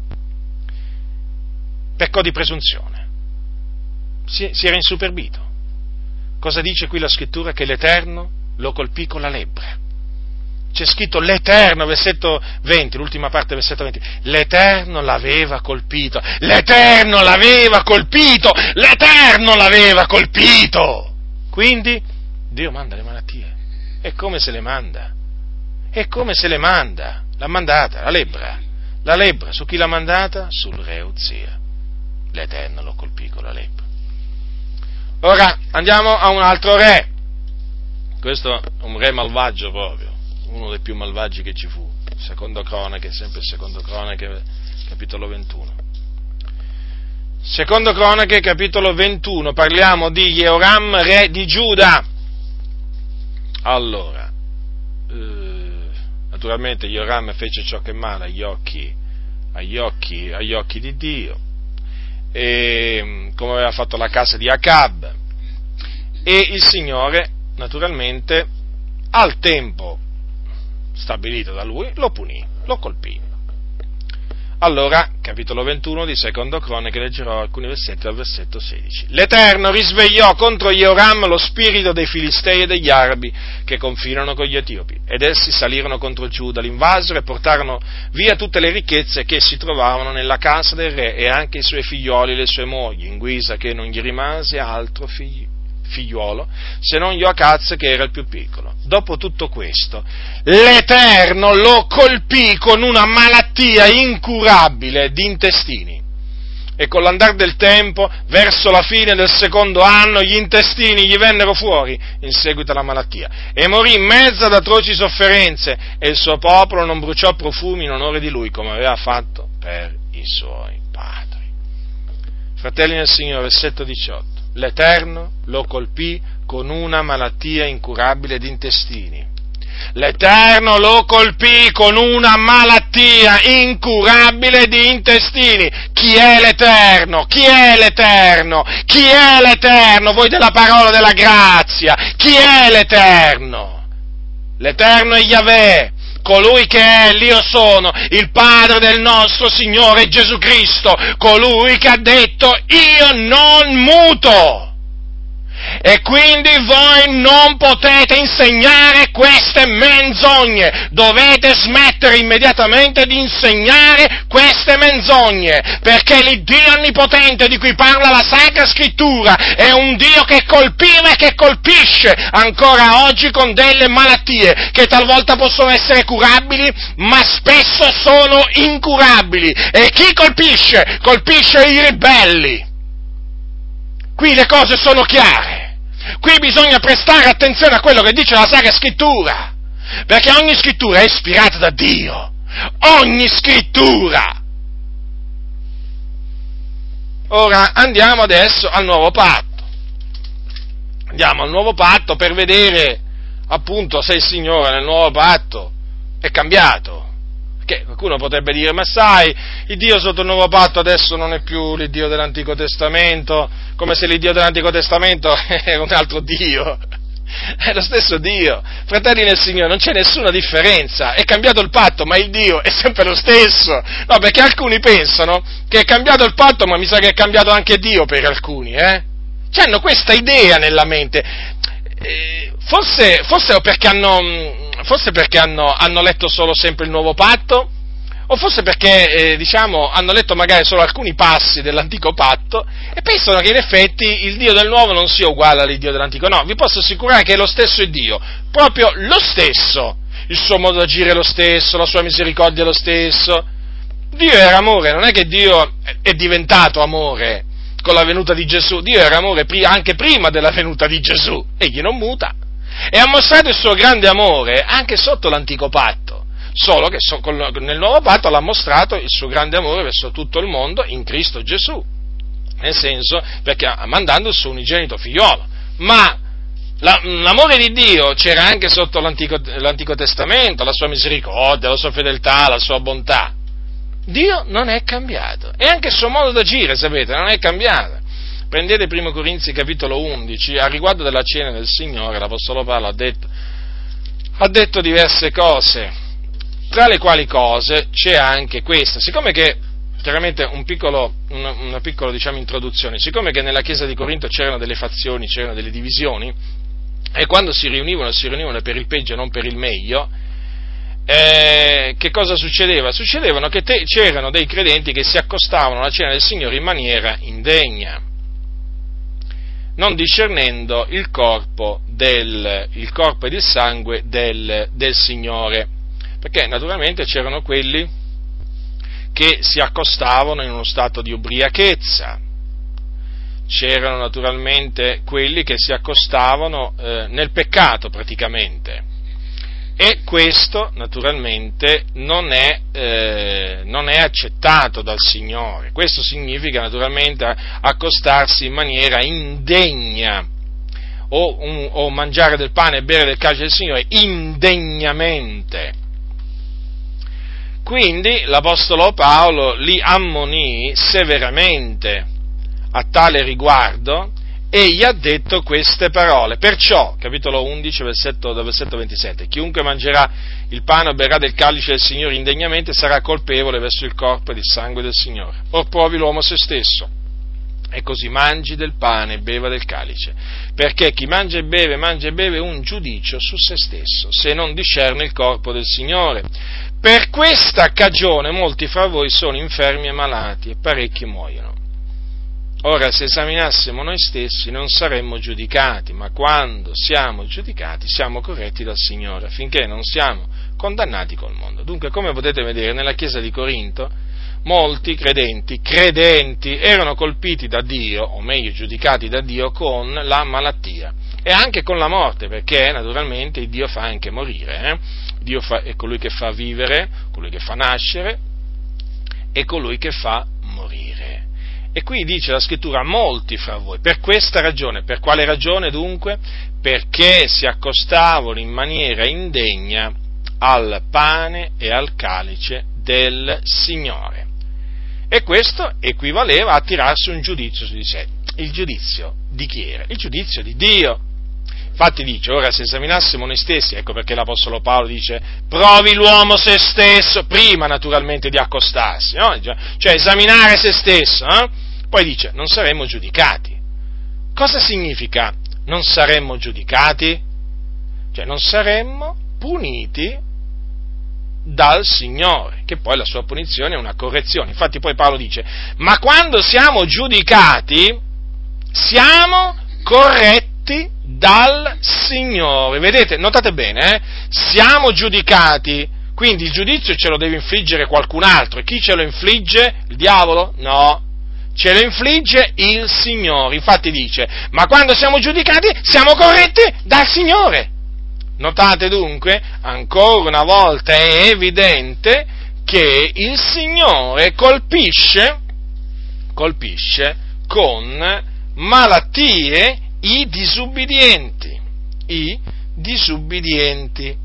Peccò di presunzione si, si era insuperbito. Cosa dice qui la scrittura? Che l'Eterno lo colpì con la lebbra. C'è scritto l'Eterno, versetto 20, l'ultima parte versetto 20. L'Eterno l'aveva colpito, l'Eterno l'aveva colpito, l'Eterno l'aveva colpito. Quindi Dio manda le malattie. E come se le manda? E come se le manda? L'ha mandata, la lebbra. La lebbra, su chi l'ha mandata? Sul re Uzia. L'Eterno lo colpì con la lebbra. Ora andiamo a un altro re. Questo è un re malvagio proprio, uno dei più malvagi che ci fu. Secondo Cronache, sempre secondo Cronache, capitolo 21. Secondo Cronache, capitolo 21, parliamo di Jehoram, re di Giuda. Allora, eh, naturalmente Joram fece ciò che è male agli occhi, agli occhi, agli occhi di Dio, e, come aveva fatto la casa di Acab, e il Signore, naturalmente, al tempo stabilito da lui, lo punì, lo colpì. Allora, capitolo 21 di Secondo Croniche, leggerò alcuni versetti dal versetto 16. L'Eterno risvegliò contro Jehoram lo spirito dei Filistei e degli Arabi che confinano con gli Etiopi, ed essi salirono contro Giuda, l'invasero, e portarono via tutte le ricchezze che si trovavano nella casa del re e anche i suoi figlioli e le sue mogli, in guisa che non gli rimase altro figlio figliuolo, se non Joacaz che era il più piccolo. Dopo tutto questo, l'Eterno lo colpì con una malattia incurabile di intestini. E con l'andare del tempo, verso la fine del secondo anno, gli intestini gli vennero fuori in seguito alla malattia e morì in mezzo ad atroci sofferenze e il suo popolo non bruciò profumi in onore di lui come aveva fatto per i suoi padri. Fratelli nel Signore, versetto 18 l'Eterno lo colpì con una malattia incurabile di intestini. L'Eterno lo colpì con una malattia incurabile di intestini. Chi è l'Eterno? Chi è l'Eterno? Chi è l'Eterno? Voi della parola della grazia. Chi è l'Eterno? L'Eterno è Yahweh, colui che è l'Io sono, il Padre del nostro Signore Gesù Cristo, colui che ha detto io non muto. E quindi voi non potete insegnare queste menzogne, dovete smettere immediatamente di insegnare queste menzogne, perché l'Iddio Onnipotente di cui parla la Sacra Scrittura è un Dio che colpiva e che colpisce ancora oggi con delle malattie che talvolta possono essere curabili, ma spesso sono incurabili. E chi colpisce? Colpisce i ribelli. Qui le cose sono chiare. Qui bisogna prestare attenzione a quello che dice la Sacra Scrittura, perché ogni scrittura è ispirata da Dio. Ogni scrittura. Ora andiamo adesso al nuovo patto. Andiamo al nuovo patto per vedere appunto se il Signore nel nuovo patto è cambiato. Che qualcuno potrebbe dire, ma sai, il Dio sotto il nuovo patto adesso non è più l'Iddio dell'Antico Testamento, come se l'Iddio dell'Antico Testamento era un altro Dio. È lo stesso Dio. Fratelli nel Signore, non c'è nessuna differenza. È cambiato il patto, ma il Dio è sempre lo stesso. No, perché alcuni pensano che è cambiato il patto, ma mi sa che è cambiato anche Dio per alcuni, eh? Hanno questa idea nella mente. Eh, forse, forse perché hanno forse perché hanno, hanno, letto solo sempre il nuovo patto, o forse perché eh, diciamo, hanno letto magari solo alcuni passi dell'antico patto e pensano che in effetti il Dio del nuovo non sia uguale all'Iddio dell'antico. No, vi posso assicurare che è lo stesso Dio, proprio lo stesso. Il suo modo di agire è lo stesso, la sua misericordia è lo stesso. Dio era amore, non è che Dio è diventato amore con la venuta di Gesù, Dio era amore anche prima della venuta di Gesù, egli non muta. E ha mostrato il suo grande amore anche sotto l'antico patto, solo che nel nuovo patto l'ha mostrato il suo grande amore verso tutto il mondo in Cristo Gesù, nel senso perché mandando il suo unigenito figliolo, ma l'amore di Dio c'era anche sotto l'Antico, l'Antico Testamento, la sua misericordia, la sua fedeltà, la sua bontà. Dio non è cambiato e anche il suo modo d'agire, sapete, non è cambiato. Prendete 1 Corinzi capitolo 11, a riguardo della cena del Signore, l'Apostolo Paolo ha detto, ha detto diverse cose, tra le quali cose c'è anche questa. Siccome che chiaramente un piccolo, una, una piccola diciamo, introduzione, siccome che nella chiesa di Corinto c'erano delle fazioni, c'erano delle divisioni, e quando si riunivano, si riunivano per il peggio e non per il meglio, eh, che cosa succedeva? Succedevano che te, c'erano dei credenti che si accostavano alla cena del Signore in maniera indegna non discernendo il corpo, del, il corpo ed il sangue del, del Signore. Perché naturalmente c'erano quelli che si accostavano in uno stato di ubriachezza, c'erano naturalmente quelli che si accostavano eh, nel peccato praticamente. E questo naturalmente non è, eh, non è, accettato dal Signore. Questo significa naturalmente accostarsi in maniera indegna o, un, o mangiare del pane e bere del calcio del Signore indegnamente. Quindi l'Apostolo Paolo li ammonì severamente a tale riguardo e gli ha detto queste parole. Perciò, capitolo 11, versetto, versetto 27, chiunque mangerà il pane o berrà del calice del Signore indegnamente sarà colpevole verso il corpo ed il sangue del Signore. Or provi l'uomo se stesso e così mangi del pane e beva del calice, perché chi mangia e beve, mangia e beve un giudicio su se stesso, se non discerne il corpo del Signore. Per questa cagione molti fra voi sono infermi e malati e parecchi muoiono. Ora, se esaminassimo noi stessi non saremmo giudicati, ma quando siamo giudicati siamo corretti dal Signore, affinché non siamo condannati col mondo. Dunque, come potete vedere, nella Chiesa di Corinto molti credenti, credenti, erano colpiti da Dio, o meglio giudicati da Dio, con la malattia e anche con la morte, perché naturalmente Dio fa anche morire. Eh? Dio fa, è colui che fa vivere, colui che fa nascere e colui che fa morire. E qui dice la scrittura molti fra voi, per questa ragione, per quale ragione dunque? Perché si accostavano in maniera indegna al pane e al calice del Signore. E questo equivaleva a tirarsi un giudizio su di sé. Il giudizio di chi era? Il giudizio di Dio. Infatti dice, ora se esaminassimo noi stessi, ecco perché l'Apostolo Paolo dice, provi l'uomo se stesso, prima naturalmente di accostarsi, no? cioè esaminare se stesso, eh? Poi dice, non saremmo giudicati. Cosa significa non saremmo giudicati? Cioè non saremmo puniti dal Signore, che poi la sua punizione è una correzione. Infatti poi Paolo dice, ma quando siamo giudicati, siamo corretti dal Signore. Vedete, notate bene, eh? siamo giudicati, quindi il giudizio ce lo deve infliggere qualcun altro. E chi ce lo infligge? Il diavolo? No, ce lo infligge il Signore. Infatti dice, ma quando siamo giudicati siamo corretti dal Signore. Notate dunque, ancora una volta è evidente che il Signore colpisce, colpisce con malattie i disubbidienti, i disubbidienti.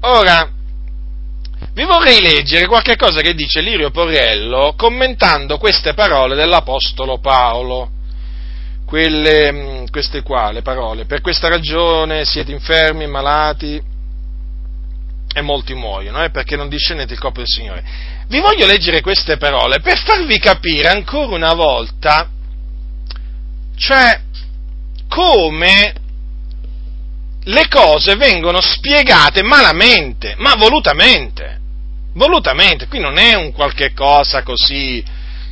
Ora, vi vorrei leggere qualche cosa che dice Lirio Porello commentando queste parole dell'Apostolo Paolo. Quelle, mm, queste qua, le parole. Per questa ragione siete infermi, malati e molti muoiono, eh, perché non discendete il corpo del Signore. Vi voglio leggere queste parole per farvi capire ancora una volta, cioè, come le cose vengono spiegate malamente, ma volutamente volutamente, qui non è un qualche cosa così,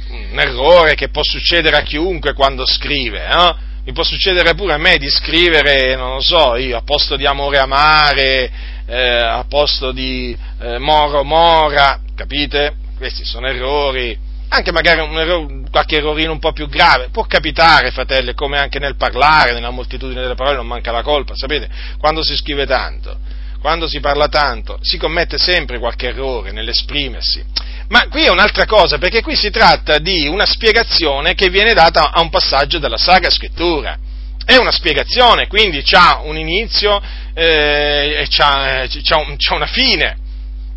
un errore che può succedere a chiunque quando scrive, no? Mi può succedere pure a me di scrivere, non lo so, io a posto di amore amare, eh, a posto di eh, moro mora, capite? Questi sono errori, anche magari un errore, qualche errorino un po' più grave, può capitare, fratelli, come anche nel parlare, nella moltitudine delle parole non manca la colpa, sapete? Quando si scrive tanto quando si parla tanto, si commette sempre qualche errore nell'esprimersi. Ma qui è un'altra cosa, perché qui si tratta di una spiegazione che viene data a un passaggio della Sacra Scrittura. È una spiegazione, quindi ha un inizio eh, e c'ha, c'ha, un, c'ha, una fine,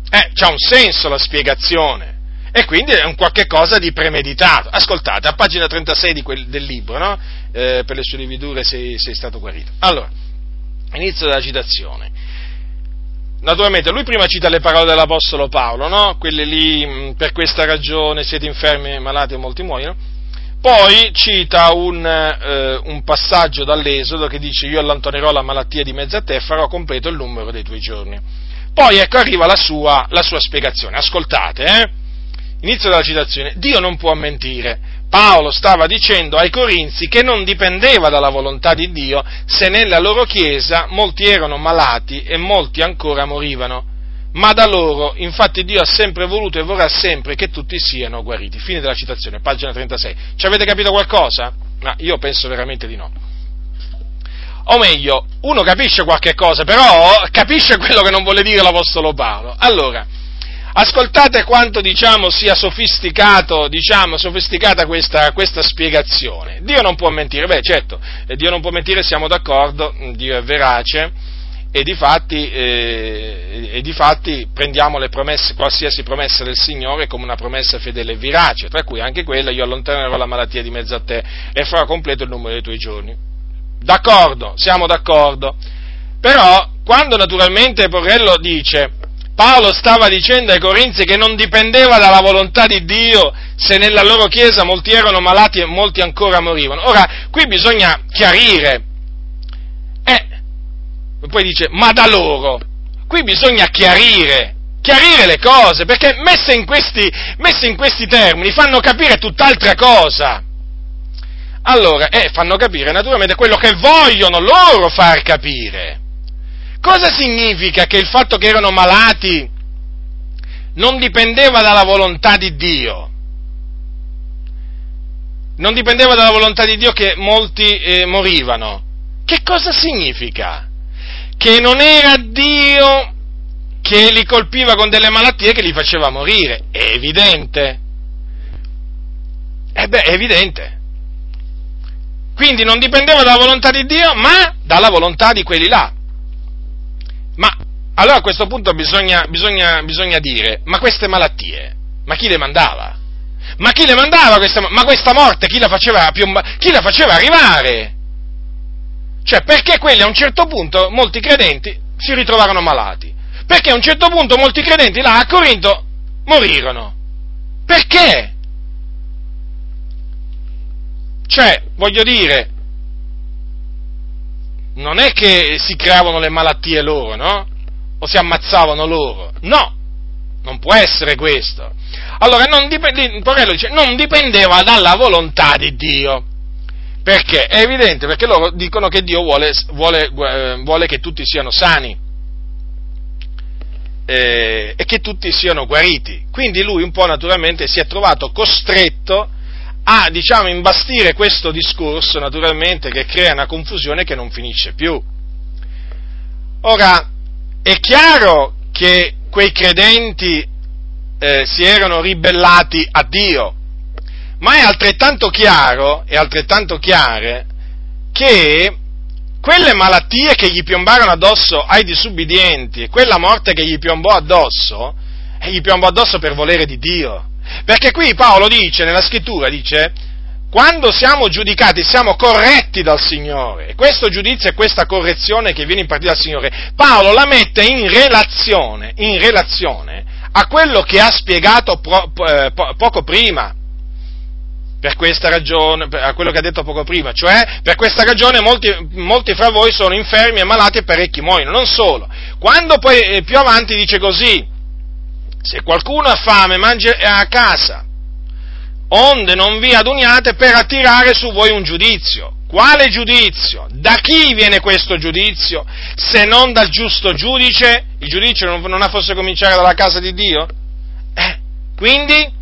eh, c'ha un senso la spiegazione. E quindi è un qualche cosa di premeditato. Ascoltate, a pagina 36 di quel, del libro, no? eh, per le sue lividure sei, sei stato guarito. Allora, inizio della citazione naturalmente lui prima cita le parole dell'Apostolo Paolo, no? Quelle lì, mm, per questa ragione siete infermi malati e molti muoiono. Poi cita un, eh, un passaggio dall'Esodo che dice io allontanerò la malattia di mezzo a te e farò completo il numero dei tuoi giorni. Poi ecco arriva la sua, la sua spiegazione, ascoltate, eh? Inizio della citazione, Dio non può mentire, Paolo stava dicendo ai Corinzi che non dipendeva dalla volontà di Dio se nella loro chiesa molti erano malati e molti ancora morivano. Ma da loro, infatti, Dio ha sempre voluto e vorrà sempre che tutti siano guariti. Fine della citazione, pagina 36. Ci avete capito qualcosa? Ma io penso veramente di no. O meglio, uno capisce qualche cosa, però capisce quello che non vuole dire l'Apostolo Paolo. Allora, Ascoltate quanto diciamo sia sofisticato, diciamo, sofisticata questa, questa, spiegazione. Dio non può mentire, beh certo, Dio non può mentire, siamo d'accordo, Dio è verace e di fatti, eh, e di fatti prendiamo promesse, qualsiasi promessa del Signore come una promessa fedele e verace, tra cui anche quella io allontanerò la malattia di mezzo a te e farò completo il numero dei tuoi giorni. D'accordo, siamo d'accordo. Però, quando naturalmente Porrello dice, Paolo stava dicendo ai Corinzi che non dipendeva dalla volontà di Dio se nella loro chiesa molti erano malati e molti ancora morivano. Ora, qui bisogna chiarire poi dice, ma da loro. Qui bisogna chiarire, chiarire le cose, perché messe in questi, messe in questi termini fanno capire tutt'altra cosa. Allora, eh, fanno capire naturalmente quello che vogliono loro far capire. Cosa significa che il fatto che erano malati non dipendeva dalla volontà di Dio? Non dipendeva dalla volontà di Dio che molti eh, morivano. Che cosa significa? che non era Dio che li colpiva con delle malattie che li faceva morire. È evidente. E eh beh, è evidente. Quindi non dipendeva dalla volontà di Dio, ma dalla volontà di quelli là. Allora a questo punto bisogna, bisogna, bisogna dire, ma queste malattie, ma chi le mandava? Ma chi le mandava queste, ma questa morte chi la faceva, chi la faceva arrivare? Cioè, perché quelli a un certo punto, molti credenti, si ritrovarono malati. Perché a un certo punto molti credenti là a Corinto morirono. Perché? Cioè, voglio dire, non è che si creavano le malattie loro, no? O si ammazzavano loro. No, non può essere questo. Allora, non, dipende, dice, non dipendeva dalla volontà di Dio. Perché? È evidente, perché loro dicono che Dio vuole, vuole, eh, vuole che tutti siano sani eh, e che tutti siano guariti. Quindi lui un po' naturalmente si è trovato costretto a, diciamo, imbastire questo discorso, naturalmente, che crea una confusione che non finisce più. Ora, è chiaro che quei credenti eh, si erano ribellati a Dio, ma è altrettanto chiaro, è altrettanto chiare, che quelle malattie che gli piombarono addosso ai disubbidienti e quella morte che gli piombò addosso, e gli piombò addosso per volere di Dio. Perché qui Paolo dice, nella scrittura, dice, quando siamo giudicati siamo corretti dal Signore. E questo giudizio e questa correzione che viene impartita dal Signore, Paolo la mette in relazione, in relazione a quello che ha spiegato pro, eh, po, poco prima per questa ragione, a quello che ha detto poco prima, cioè per questa ragione molti, molti fra voi sono infermi e malati e parecchi muoiono, non solo. Quando poi eh, più avanti dice così, se qualcuno ha fame mangia a casa, onde non vi aduniate per attirare su voi un giudizio. Quale giudizio? Da chi viene questo giudizio? Se non dal giusto giudice? Il giudizio non ha forse cominciare dalla casa di Dio? Eh, quindi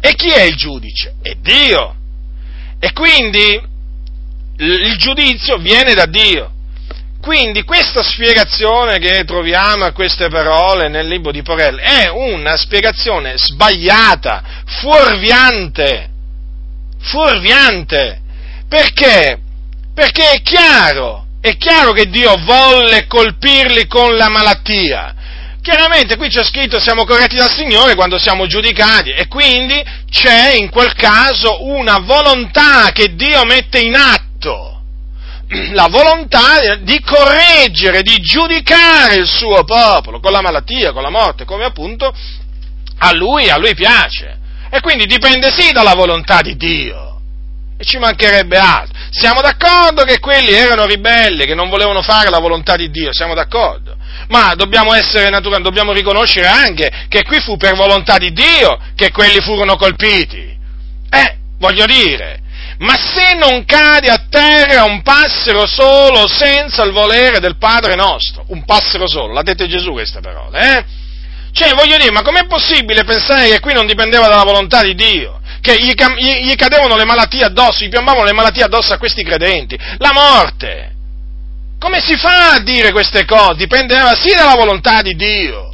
e chi è il giudice? È Dio. E quindi il giudizio viene da Dio. Quindi questa spiegazione che troviamo a queste parole nel libro di Porel è una spiegazione sbagliata, fuorviante, fuorviante. Perché? Perché è chiaro, è chiaro che Dio volle colpirli con la malattia, Chiaramente qui c'è scritto siamo corretti dal Signore quando siamo giudicati e quindi c'è in quel caso una volontà che Dio mette in atto, la volontà di correggere, di giudicare il suo popolo con la malattia, con la morte, come appunto a lui, a lui piace. E quindi dipende sì dalla volontà di Dio. E ci mancherebbe altro. Siamo d'accordo che quelli erano ribelli, che non volevano fare la volontà di Dio, siamo d'accordo ma dobbiamo essere naturali, dobbiamo riconoscere anche che qui fu per volontà di Dio che quelli furono colpiti. Eh, voglio dire, ma se non cade a terra un passero solo senza il volere del Padre nostro, un passero solo, l'ha detto Gesù queste parole, eh? Cioè, voglio dire, ma com'è possibile pensare che qui non dipendeva dalla volontà di Dio? Che gli, gli, gli cadevano le malattie addosso, gli piombavano le malattie addosso a questi credenti? La morte! Come si fa a dire queste cose? Dipendeva sì dalla volontà di Dio.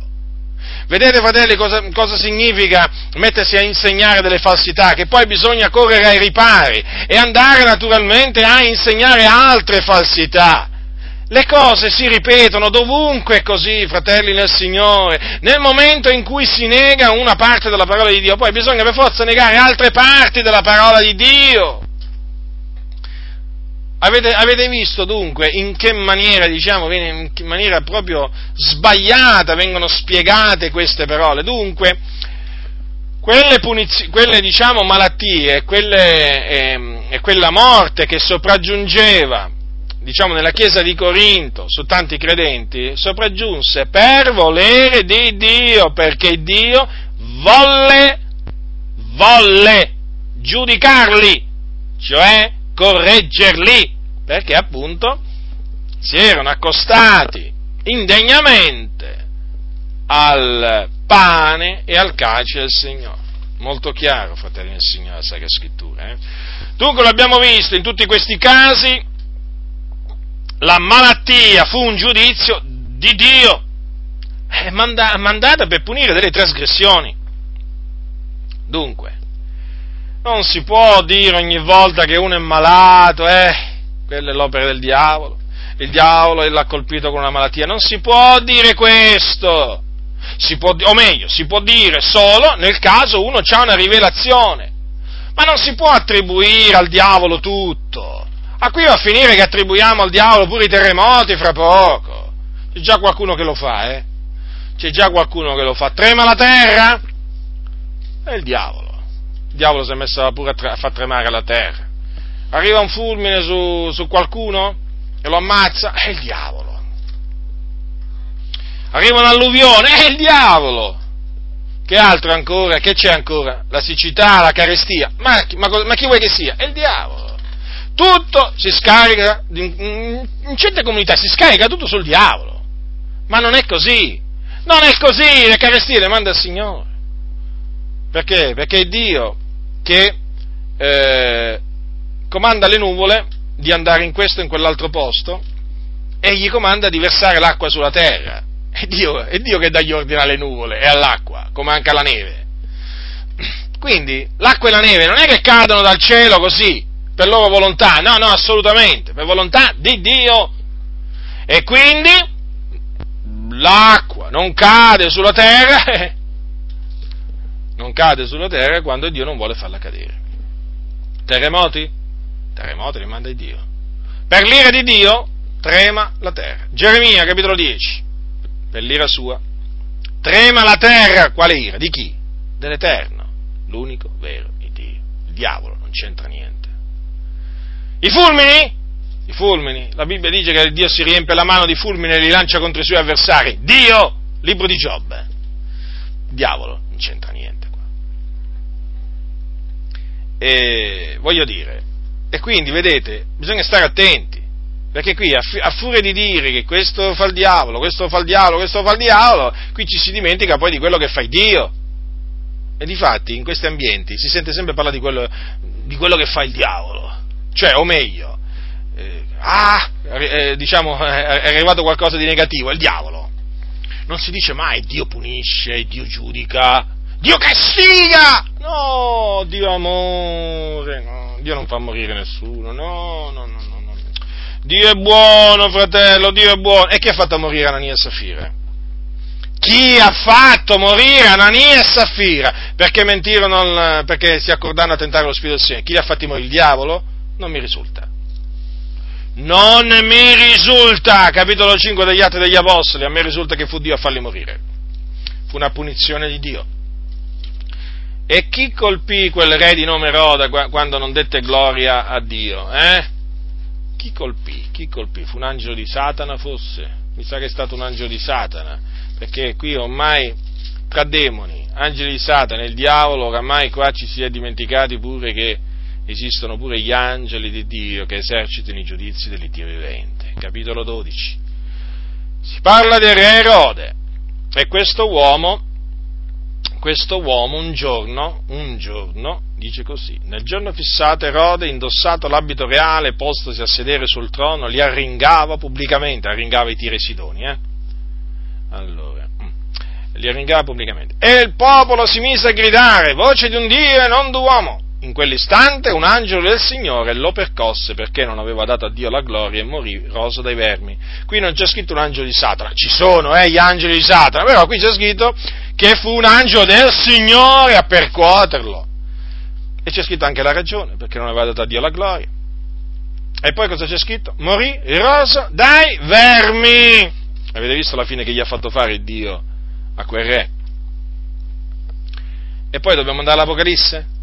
Vedete, fratelli, cosa, cosa, significa mettersi a insegnare delle falsità? Che poi bisogna correre ai ripari e andare naturalmente a insegnare altre falsità. le cose si ripetono dovunque così, fratelli nel Signore. Nel momento in cui si nega una parte della parola di Dio, poi bisogna per forza negare altre parti della parola di Dio. Avete, avete visto dunque in che maniera, diciamo, in che maniera proprio sbagliata vengono spiegate queste parole? Dunque, quelle, puniz- quelle diciamo, malattie quelle, eh, e quella morte che sopraggiungeva diciamo nella chiesa di Corinto, su tanti credenti, sopraggiunse per volere di Dio, perché Dio volle, volle giudicarli, cioè correggerli, perché appunto si erano accostati indegnamente al pane e al calcio del Signore. Molto chiaro, fratelli del Signore, la Sacra Scrittura. Eh? Dunque l'abbiamo visto in tutti questi casi, la malattia fu un giudizio di Dio, è mandata per punire delle trasgressioni. Dunque, non si può dire ogni volta che uno è malato, eh, quella è l'opera del diavolo, il diavolo l'ha colpito con una malattia, non si può dire questo, si può, o meglio, si può dire solo nel caso uno ha una rivelazione, ma non si può attribuire al diavolo tutto. Ma qui va a finire che attribuiamo al diavolo pure i terremoti fra poco. C'è già qualcuno che lo fa, eh? C'è già qualcuno che lo fa. Trema la terra? È il diavolo. Il diavolo si è messo pure a, tre- a far tremare la terra. Arriva un fulmine su, su qualcuno e lo ammazza? È il diavolo. Arriva un'alluvione? È il diavolo. Che altro ancora? Che c'è ancora? La siccità, la carestia? Ma, ma, ma chi vuoi che sia? È il diavolo tutto si scarica, in certe comunità si scarica tutto sul diavolo, ma non è così, non è così, le carestie le manda il Signore. Perché? Perché Dio che eh, comanda le nuvole di andare in questo e in quell'altro posto e gli comanda di versare l'acqua sulla terra. È Dio, è Dio che dà gli ordini alle nuvole e all'acqua, come anche alla neve. Quindi l'acqua e la neve non è che cadono dal cielo così, per loro volontà, no, no, assolutamente, per volontà di Dio. E quindi l'acqua non cade sulla terra, non cade sulla terra quando Dio non vuole farla cadere. Terremoti? Terremoti li manda Dio. Per l'ira di Dio trema la terra. Geremia capitolo 10, per l'ira sua, trema la terra, quale ira? Di chi? Dell'Eterno, l'unico vero Dio. Il diavolo non c'entra niente. I fulmini? I fulmini. La Bibbia dice che Dio si riempie la mano di fulmini e li lancia contro i suoi avversari. Dio! Libro di Giobbe. Diavolo, non c'entra niente. E voglio dire, e quindi vedete, bisogna stare attenti, perché qui a, a furia di dire che questo fa il diavolo, questo fa il diavolo, questo fa il diavolo, qui ci si dimentica poi di quello che fa Dio. E difatti in questi ambienti si sente sempre parlare di quello, di quello che fa il diavolo cioè, o meglio, eh, ah, eh, diciamo, è arrivato qualcosa di negativo, è il diavolo. Non si dice mai Dio punisce, Dio giudica, Dio castiga! No, Dio amore, no, Dio non fa morire nessuno, no, no, no, no, no. Dio è buono, fratello, Dio è buono. E chi ha fatto morire Anania e Safira? Chi ha fatto morire Anania e Safira? Perché mentirono, perché si accordarono a tentare lo Spirito del Signore? Chi li ha fatti morire? Il diavolo? Non mi risulta. Non mi risulta, capitolo 5 degli Atti degli Apostoli, a me risulta che fu Dio a farli morire. Fu una punizione di Dio. E chi colpì quel re di nome Roda quando non dette gloria a Dio? Eh? Chi colpì? Chi colpì? Fu un angelo di Satana forse? Mi sa che è stato un angelo di Satana, perché qui ormai tra demoni, angeli di Satana e il diavolo, oramai qua ci si è dimenticati pure che esistono pure gli angeli di Dio che esercitano i giudizi dell'Iddio vivente. Capitolo 12. Si parla del re Erode e questo uomo, questo uomo un giorno, un giorno, dice così, nel giorno fissato Erode, indossato l'abito reale, postosi a sedere sul trono, li arringava pubblicamente, arringava i tiri sidoni, eh? Allora, mm, li arringava pubblicamente. E il popolo si mise a gridare, voce di un Dio e non d'uomo in quell'istante un angelo del Signore lo percosse perché non aveva dato a Dio la gloria e morì roso dai vermi. Qui non c'è scritto un angelo di Satana, ci sono eh, gli angeli di Satana, però qui c'è scritto che fu un angelo del Signore a percuoterlo. E c'è scritto anche la ragione, perché non aveva dato a Dio la gloria. E poi cosa c'è scritto? Morì roso dai vermi. Avete visto la fine che gli ha fatto fare Dio a quel re? E poi dobbiamo andare all'Apocalisse?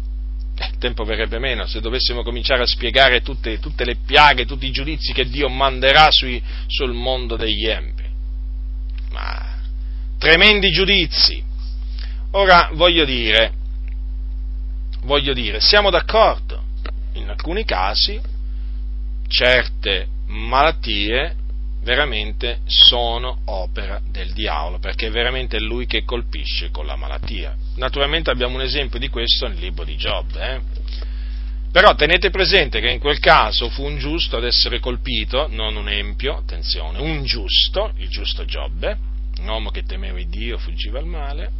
Eh, il tempo verrebbe meno se dovessimo cominciare a spiegare tutte, tutte le piaghe, tutti i giudizi che Dio manderà sui, sul mondo degli empi. Ma tremendi giudizi. Ora voglio dire, voglio dire, siamo d'accordo, in alcuni casi certe malattie veramente sono opera del diavolo, perché è veramente lui che colpisce con la malattia. Naturalmente abbiamo un esempio di questo nel libro di Giobbe. Eh? Però tenete presente che in quel caso fu un giusto ad essere colpito, non un empio, attenzione, un giusto, il giusto Giobbe, un uomo che temeva Dio, fuggiva al male,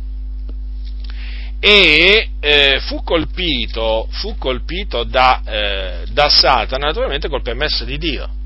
e eh, fu colpito, fu colpito da, eh, da Satana, naturalmente col permesso di Dio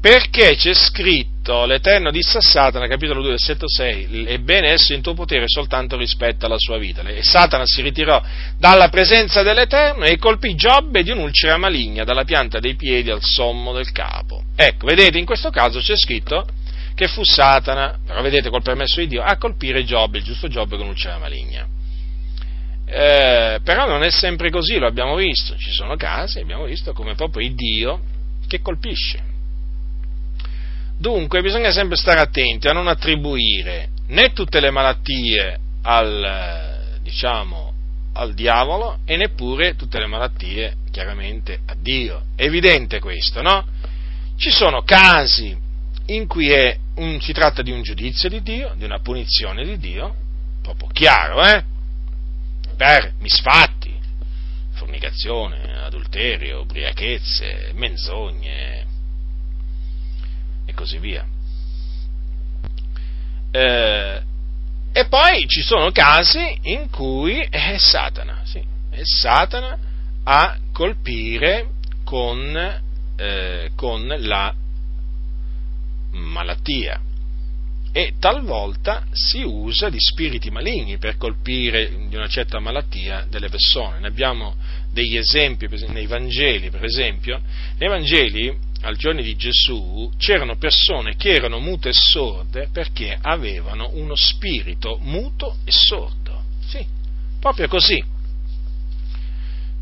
perché c'è scritto, l'Eterno disse a Satana, capitolo 2, versetto 6, ebbene esso in tuo potere soltanto rispetto alla sua vita. E Satana si ritirò dalla presenza dell'Eterno e colpì Giobbe di un'ulcera maligna, dalla pianta dei piedi al sommo del capo. Ecco, vedete, in questo caso c'è scritto che fu Satana, però vedete col permesso di Dio, a colpire Giobbe, il giusto Giobbe con un'ulcera maligna. Eh, però non è sempre così, lo abbiamo visto, ci sono casi, abbiamo visto come proprio Dio che colpisce Dunque bisogna sempre stare attenti a non attribuire né tutte le malattie al, diciamo, al diavolo e neppure tutte le malattie chiaramente a Dio. È evidente questo, no? Ci sono casi in cui un, si tratta di un giudizio di Dio, di una punizione di Dio, proprio chiaro, eh? Per misfatti, fornicazione, adulterio, ubriachezze, menzogne, e così via. Eh, e poi ci sono casi in cui è Satana, sì, è Satana a colpire con, eh, con la malattia e talvolta si usa di spiriti maligni per colpire di una certa malattia delle persone. Ne abbiamo degli esempi nei Vangeli, per esempio. Nei Vangeli al giorno di Gesù c'erano persone che erano mute e sorde perché avevano uno spirito muto e sordo. Sì, proprio così.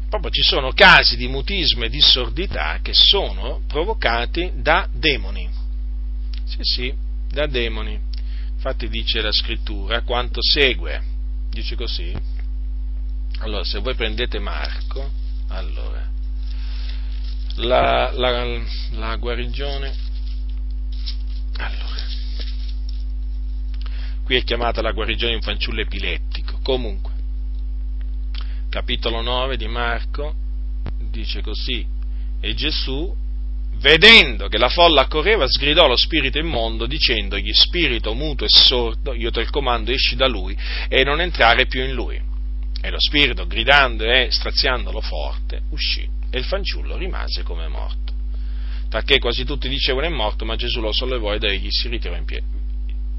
Proprio ci sono casi di mutismo e di sordità che sono provocati da demoni. Sì, sì, da demoni. Infatti dice la scrittura quanto segue. Dice così. Allora, se voi prendete Marco, allora, la, la, la guarigione. Allora, qui è chiamata la guarigione di un fanciullo epilettico. Comunque, capitolo 9 di Marco dice così: E Gesù, vedendo che la folla accorreva, sgridò lo spirito immondo, dicendogli: Spirito muto e sordo, io te il comando, esci da lui e non entrare più in lui. E lo spirito, gridando e straziandolo forte, uscì e il fanciullo rimase come morto. Perché quasi tutti dicevano è morto, ma Gesù lo sollevò ed egli si in piedi.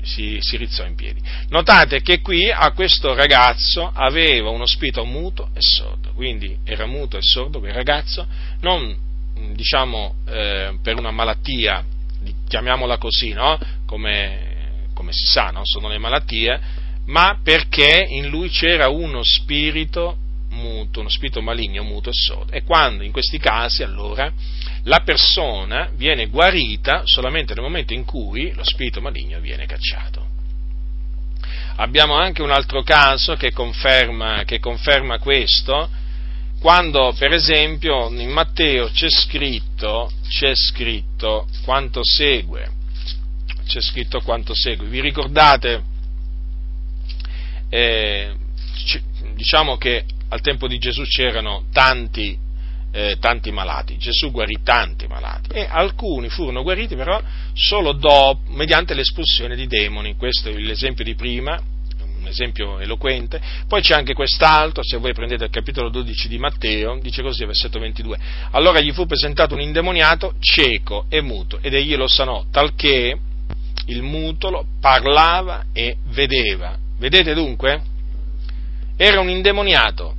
Si, si rizzò in piedi. Notate che qui a questo ragazzo aveva uno spirito muto e sordo, quindi era muto e sordo quel ragazzo, non diciamo eh, per una malattia, chiamiamola così, no? come, come, si sa, no? sono le malattie, ma perché in lui c'era uno spirito muto, uno spirito maligno, muto e sordo. E quando in questi casi allora la persona viene guarita solamente nel momento in cui lo spirito maligno viene cacciato. Abbiamo anche un altro caso che conferma, che conferma questo, quando per esempio in Matteo c'è scritto, c'è scritto quanto segue, c'è scritto quanto segue. Vi ricordate, eh, diciamo che al tempo di Gesù c'erano tanti, eh, tanti malati, Gesù guarì tanti malati. E alcuni furono guariti però solo dopo, mediante l'espulsione di demoni, questo è l'esempio di prima, un esempio eloquente, poi c'è anche quest'altro, se voi prendete il capitolo 12 di Matteo, dice così, versetto 22, allora gli fu presentato un indemoniato cieco e muto ed egli lo sanò, talché il mutolo parlava e vedeva. Vedete dunque? Era un indemoniato,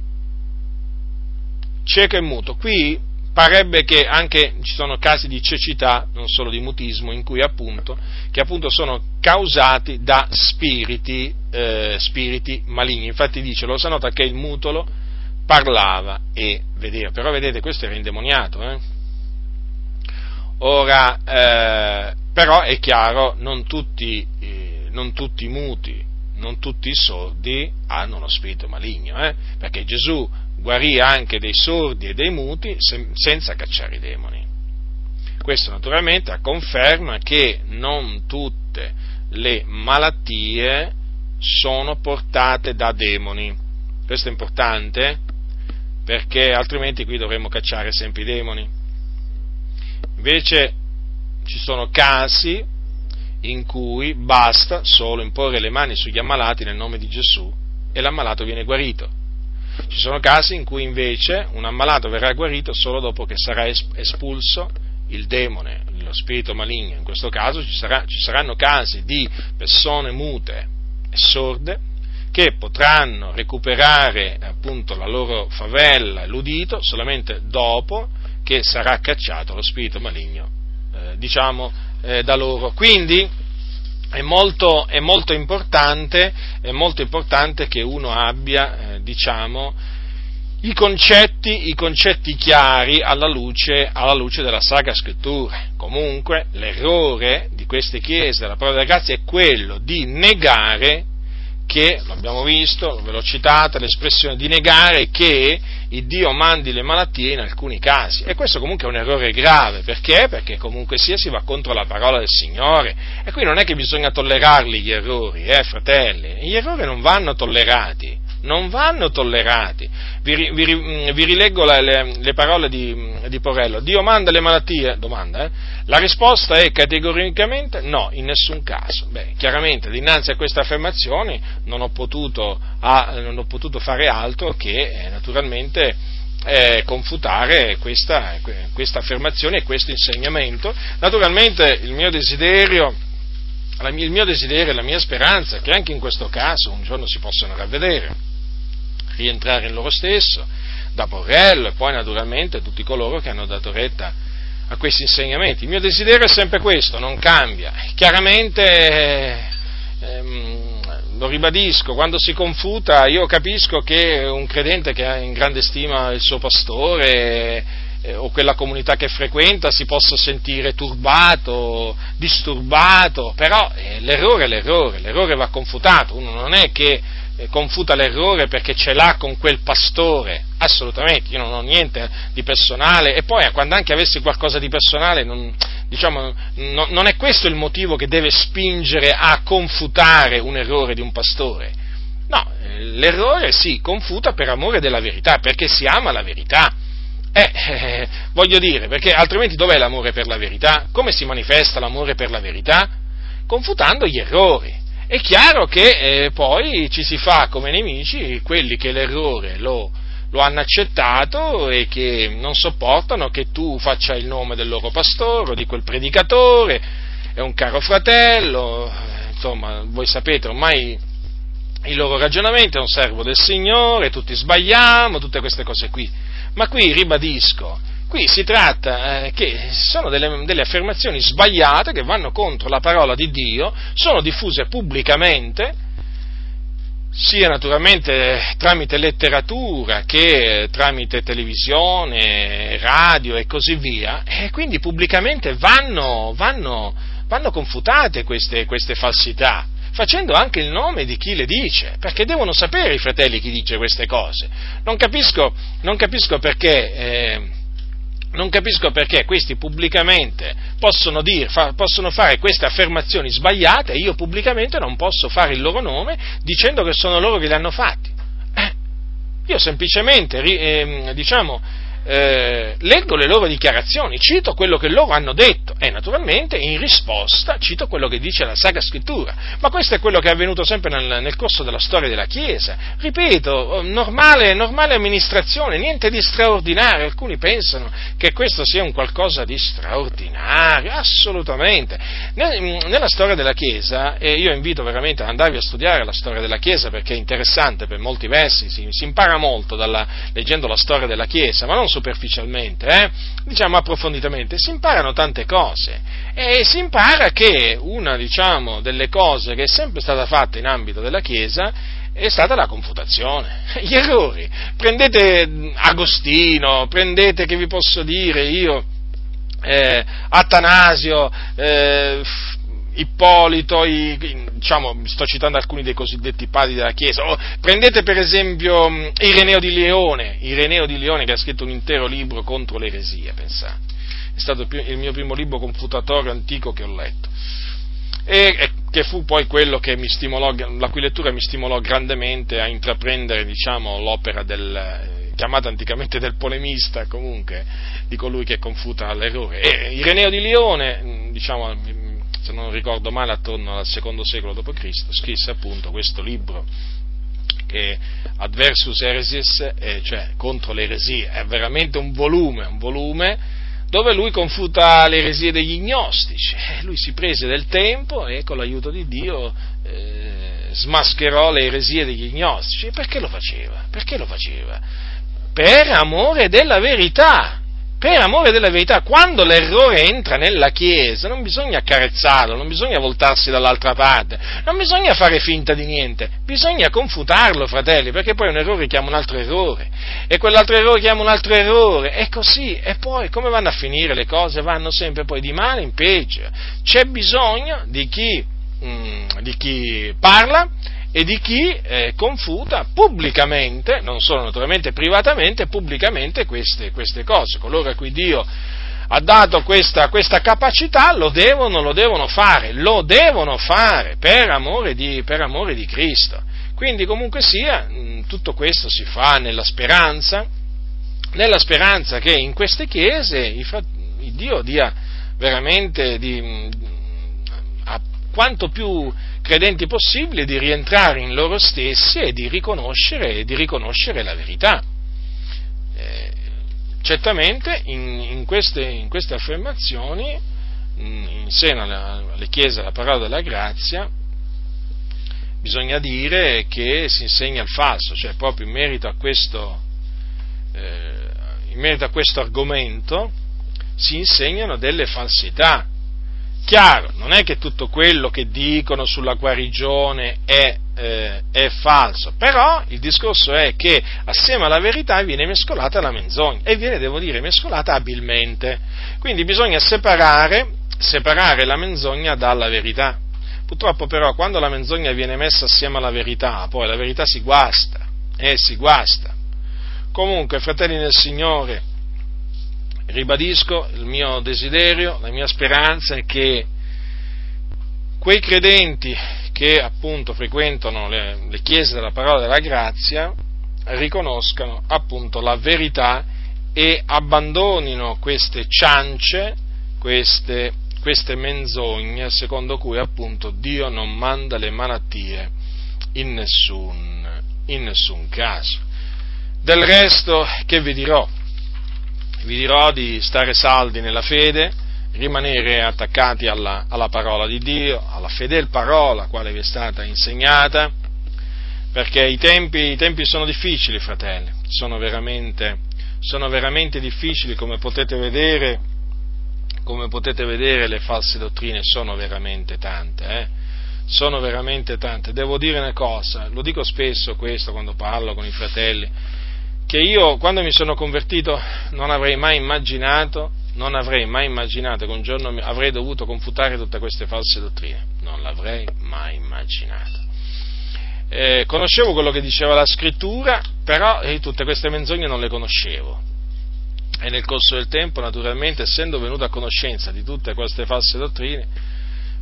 cieco e muto. Qui parebbe che anche ci sono casi di cecità, non solo di mutismo, in cui appunto, che appunto sono causati da spiriti, eh, spiriti maligni. Infatti dice, lo sa nota che il mutolo parlava e vedeva, però vedete questo era indemoniato. Eh? Ora, eh, però è chiaro, non tutti, eh, non tutti i muti, non tutti i sordi hanno uno spirito maligno, eh? perché Gesù guarì anche dei sordi e dei muti senza cacciare i demoni. Questo naturalmente conferma che non tutte le malattie sono portate da demoni. Questo è importante perché altrimenti qui dovremmo cacciare sempre i demoni. Invece ci sono casi in cui basta solo imporre le mani sugli ammalati nel nome di Gesù e l'ammalato viene guarito. Ci sono casi in cui invece un ammalato verrà guarito solo dopo che sarà espulso il demone, lo spirito maligno. In questo caso ci, sarà, ci saranno casi di persone mute e sorde che potranno recuperare appunto la loro favella l'udito solamente dopo che sarà cacciato lo spirito maligno, eh, diciamo, eh, da loro. Quindi è molto, è molto, importante, è molto importante, che uno abbia, eh, diciamo, i concetti, i concetti, chiari alla luce, alla luce della Sacra Scrittura. Comunque, l'errore di queste chiese della prova della grazia è quello di negare che, lo abbiamo visto, ve l'ho citata, l'espressione di negare che il Dio mandi le malattie in alcuni casi. E questo comunque è un errore grave, perché? Perché comunque sia si va contro la parola del Signore. E qui non è che bisogna tollerarli gli errori, eh, fratelli, gli errori non vanno tollerati non vanno tollerati. Vi, vi, mm, vi rileggo le, le, le parole di, di, Porello. Dio manda le malattie? Domanda, eh? La risposta è categoricamente no, in nessun caso. Beh, chiaramente, dinanzi a queste affermazioni non ho potuto, a, non ho potuto fare altro che, eh, naturalmente, eh, confutare questa, questa affermazione e questo insegnamento. Naturalmente il mio desiderio il mio desiderio e la mia speranza è che anche in questo caso un giorno si possano ravvedere rientrare in loro stesso, da Porrello e poi naturalmente tutti coloro che hanno dato retta a questi insegnamenti. Il mio desiderio è sempre questo, non cambia. Chiaramente, ehm, lo ribadisco, quando si confuta io capisco che un credente che ha in grande stima il suo pastore eh, o quella comunità che frequenta si possa sentire turbato, disturbato, però eh, l'errore è l'errore, l'errore va confutato, uno non è che confuta l'errore perché ce l'ha con quel pastore, assolutamente, io non ho niente di personale e poi quando anche avessi qualcosa di personale, non, diciamo, no, non è questo il motivo che deve spingere a confutare un errore di un pastore. No, eh, l'errore si confuta per amore della verità, perché si ama la verità. Eh, eh, voglio dire, perché altrimenti dov'è l'amore per la verità? Come si manifesta l'amore per la verità? Confutando gli errori. È chiaro che eh, poi ci si fa come nemici quelli che l'errore lo, lo hanno accettato e che non sopportano che tu faccia il nome del loro pastore, di quel predicatore, è un caro fratello, insomma, voi sapete ormai il loro ragionamento è un servo del Signore, tutti sbagliamo, tutte queste cose qui. Ma qui ribadisco, Qui si tratta eh, che sono delle, delle, affermazioni sbagliate che vanno contro la parola di Dio, sono diffuse pubblicamente, sia naturalmente tramite letteratura che tramite televisione, radio e così via, e quindi pubblicamente vanno, vanno, vanno confutate queste, queste falsità facendo anche il nome di chi le dice, perché devono sapere i fratelli chi dice queste cose. Non capisco, non capisco perché eh, non capisco perché questi pubblicamente possono, dire, fa, possono, fare queste affermazioni sbagliate e io pubblicamente non posso fare il loro nome dicendo che sono loro che li hanno fatti. Eh, io semplicemente, eh, diciamo, eh, leggo le loro dichiarazioni, cito quello che loro hanno detto e naturalmente in risposta cito quello che dice la Sacra Scrittura. Ma questo è quello che è avvenuto sempre nel, nel corso della storia della Chiesa. Ripeto, normale, normale, amministrazione, niente di straordinario. Alcuni pensano che questo sia un qualcosa di straordinario, assolutamente. Nella storia della Chiesa, e io invito veramente ad andarvi a studiare la storia della Chiesa perché è interessante per molti versi, si, si impara molto dalla, leggendo la storia della Chiesa, ma non superficialmente, eh? diciamo approfonditamente, si imparano tante cose e si impara che una diciamo, delle cose che è sempre stata fatta in ambito della Chiesa è stata la confutazione, gli errori. Prendete Agostino, prendete che vi posso dire io, eh, Atanasio, eh, Ippolito, i, diciamo, sto citando alcuni dei cosiddetti padri della Chiesa, o prendete per esempio mm, Ireneo di Leone, Ireneo di Leone che ha scritto un intero libro contro l'eresia, pensate, è stato il mio primo libro confutatorio antico che ho letto, e, e che fu poi quello che mi stimolò, la cui lettura mi stimolò grandemente a intraprendere diciamo, l'opera del, chiamata anticamente del polemista, comunque, di colui che confuta l'errore. E Ireneo di Lione, mm, diciamo, se non ricordo male, attorno al secondo secolo d.C., scrisse appunto questo libro che Adversus Eresis, eh, cioè contro le eresie, è veramente un volume, un volume dove lui confuta le eresie degli gnostici. Eh, lui si prese del tempo e con l'aiuto di Dio eh, smascherò le eresie degli gnostici. Perché lo faceva? Perché lo faceva? Per amore della verità per amore della verità, quando l'errore entra nella Chiesa non bisogna accarezzarlo, non bisogna voltarsi dall'altra parte, non bisogna fare finta di niente, bisogna confutarlo, fratelli, perché poi un errore chiama un altro errore, e quell'altro errore chiama un altro errore, e così, e poi come vanno a finire le cose? Vanno sempre poi di male in peggio. C'è bisogno di chi, mm, di chi parla e di chi eh, confuta pubblicamente, non solo naturalmente privatamente, pubblicamente queste, queste cose. Coloro a cui Dio ha dato questa, questa capacità lo devono, lo devono, fare, lo devono fare per amore di, per amore di Cristo. Quindi comunque sia, tutto questo si fa nella speranza, nella speranza che in queste chiese Dio dia veramente di, a quanto più credenti possibile di rientrare in loro stessi e di riconoscere, di riconoscere la verità. Eh, certamente in, in, queste, in, queste, affermazioni, in, seno alle chiese della parola della grazia, bisogna dire che si insegna il falso, cioè proprio in merito a questo, eh, in merito a questo argomento si insegnano delle falsità Chiaro, non è che tutto quello che dicono sulla guarigione è, eh, è, falso, però il discorso è che assieme alla verità viene mescolata la menzogna e viene, devo dire, mescolata abilmente. Quindi bisogna separare, separare la menzogna dalla verità. Purtroppo però quando la menzogna viene messa assieme alla verità, poi la verità si guasta, eh, si guasta. Comunque, fratelli nel Signore, ribadisco il mio desiderio, la mia speranza è che quei credenti che appunto frequentano le, le chiese della parola della grazia riconoscano appunto la verità e abbandonino queste ciance, queste, queste menzogne secondo cui appunto Dio non manda le malattie in nessun, in nessun caso. Del resto, che vi dirò? Vi dirò di stare saldi nella fede, rimanere attaccati alla, alla parola di Dio, alla fedel parola quale vi è stata insegnata, perché i tempi, i tempi sono difficili, fratelli, sono veramente, sono veramente difficili, come potete vedere, come potete vedere le false dottrine sono veramente tante, eh? sono veramente tante. Devo dire una cosa, lo dico spesso questo quando parlo con i fratelli, che io quando mi sono convertito non avrei mai immaginato, non avrei mai immaginato che un giorno avrei dovuto confutare tutte queste false dottrine, non l'avrei mai immaginato. Eh, conoscevo quello che diceva la scrittura, però eh, tutte queste menzogne non le conoscevo. E nel corso del tempo, naturalmente, essendo venuto a conoscenza di tutte queste false dottrine,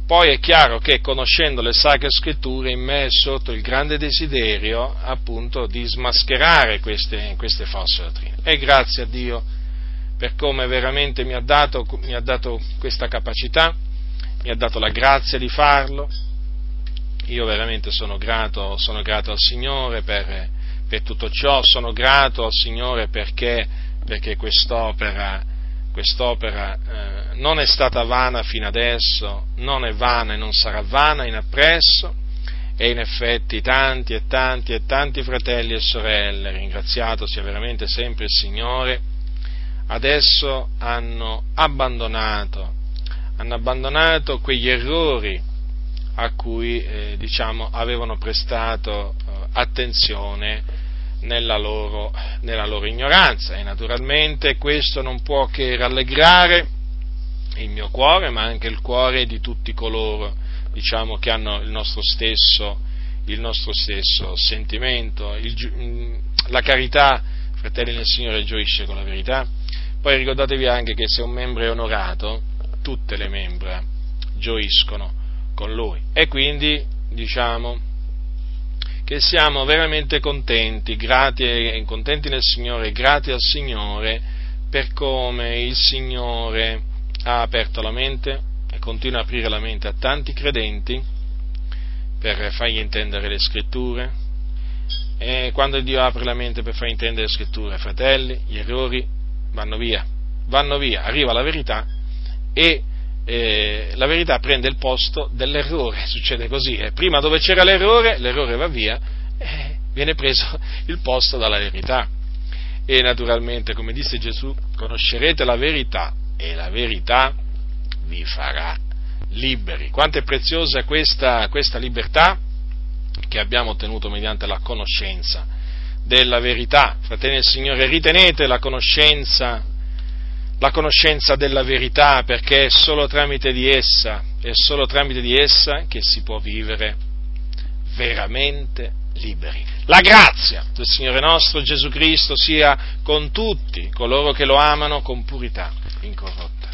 Poi è chiaro che conoscendo le sacre scritture in me è sotto il grande desiderio appunto di smascherare queste, queste false dottrine. E grazie a Dio per come veramente mi ha, dato, mi ha dato questa capacità, mi ha dato la grazia di farlo. Io veramente sono grato, sono grato al Signore per, per, tutto ciò, sono grato al Signore perché, perché quest'opera quest'opera eh, non è stata vana fino adesso, non è vana e non sarà vana in appresso, e in effetti tanti e tanti e tanti fratelli e sorelle, ringraziato sia veramente sempre il Signore, adesso hanno abbandonato, hanno abbandonato quegli errori a cui eh, diciamo, avevano prestato eh, attenzione nella loro, nella loro ignoranza e naturalmente questo non può che rallegrare il mio cuore, ma anche il cuore di tutti coloro diciamo, che hanno il nostro stesso, il nostro stesso sentimento. Il, mm, la carità, fratelli nel Signore, gioisce con la verità. Poi ricordatevi anche che se un membro è onorato, tutte le membra gioiscono con lui. E quindi, diciamo, che siamo veramente contenti, grati contenti nel Signore, grati al Signore per come il Signore ha aperto la mente e continua a aprire la mente a tanti credenti per fargli intendere le scritture. E quando Dio apre la mente per far intendere le scritture, fratelli, gli errori vanno via, vanno via, arriva la verità e eh, la verità prende il posto dell'errore, succede così, eh. prima dove c'era l'errore, l'errore va via, eh, viene preso il posto dalla verità. E naturalmente, come disse Gesù, conoscerete la verità e la verità vi farà liberi. Quanto è preziosa questa, questa libertà che abbiamo ottenuto mediante la conoscenza della verità. Fratelli del Signore, ritenete la conoscenza la conoscenza della verità, perché è solo tramite di essa, è solo tramite di essa che si può vivere veramente liberi. La grazia del Signore nostro Gesù Cristo sia con tutti coloro che lo amano con purità incorrotta.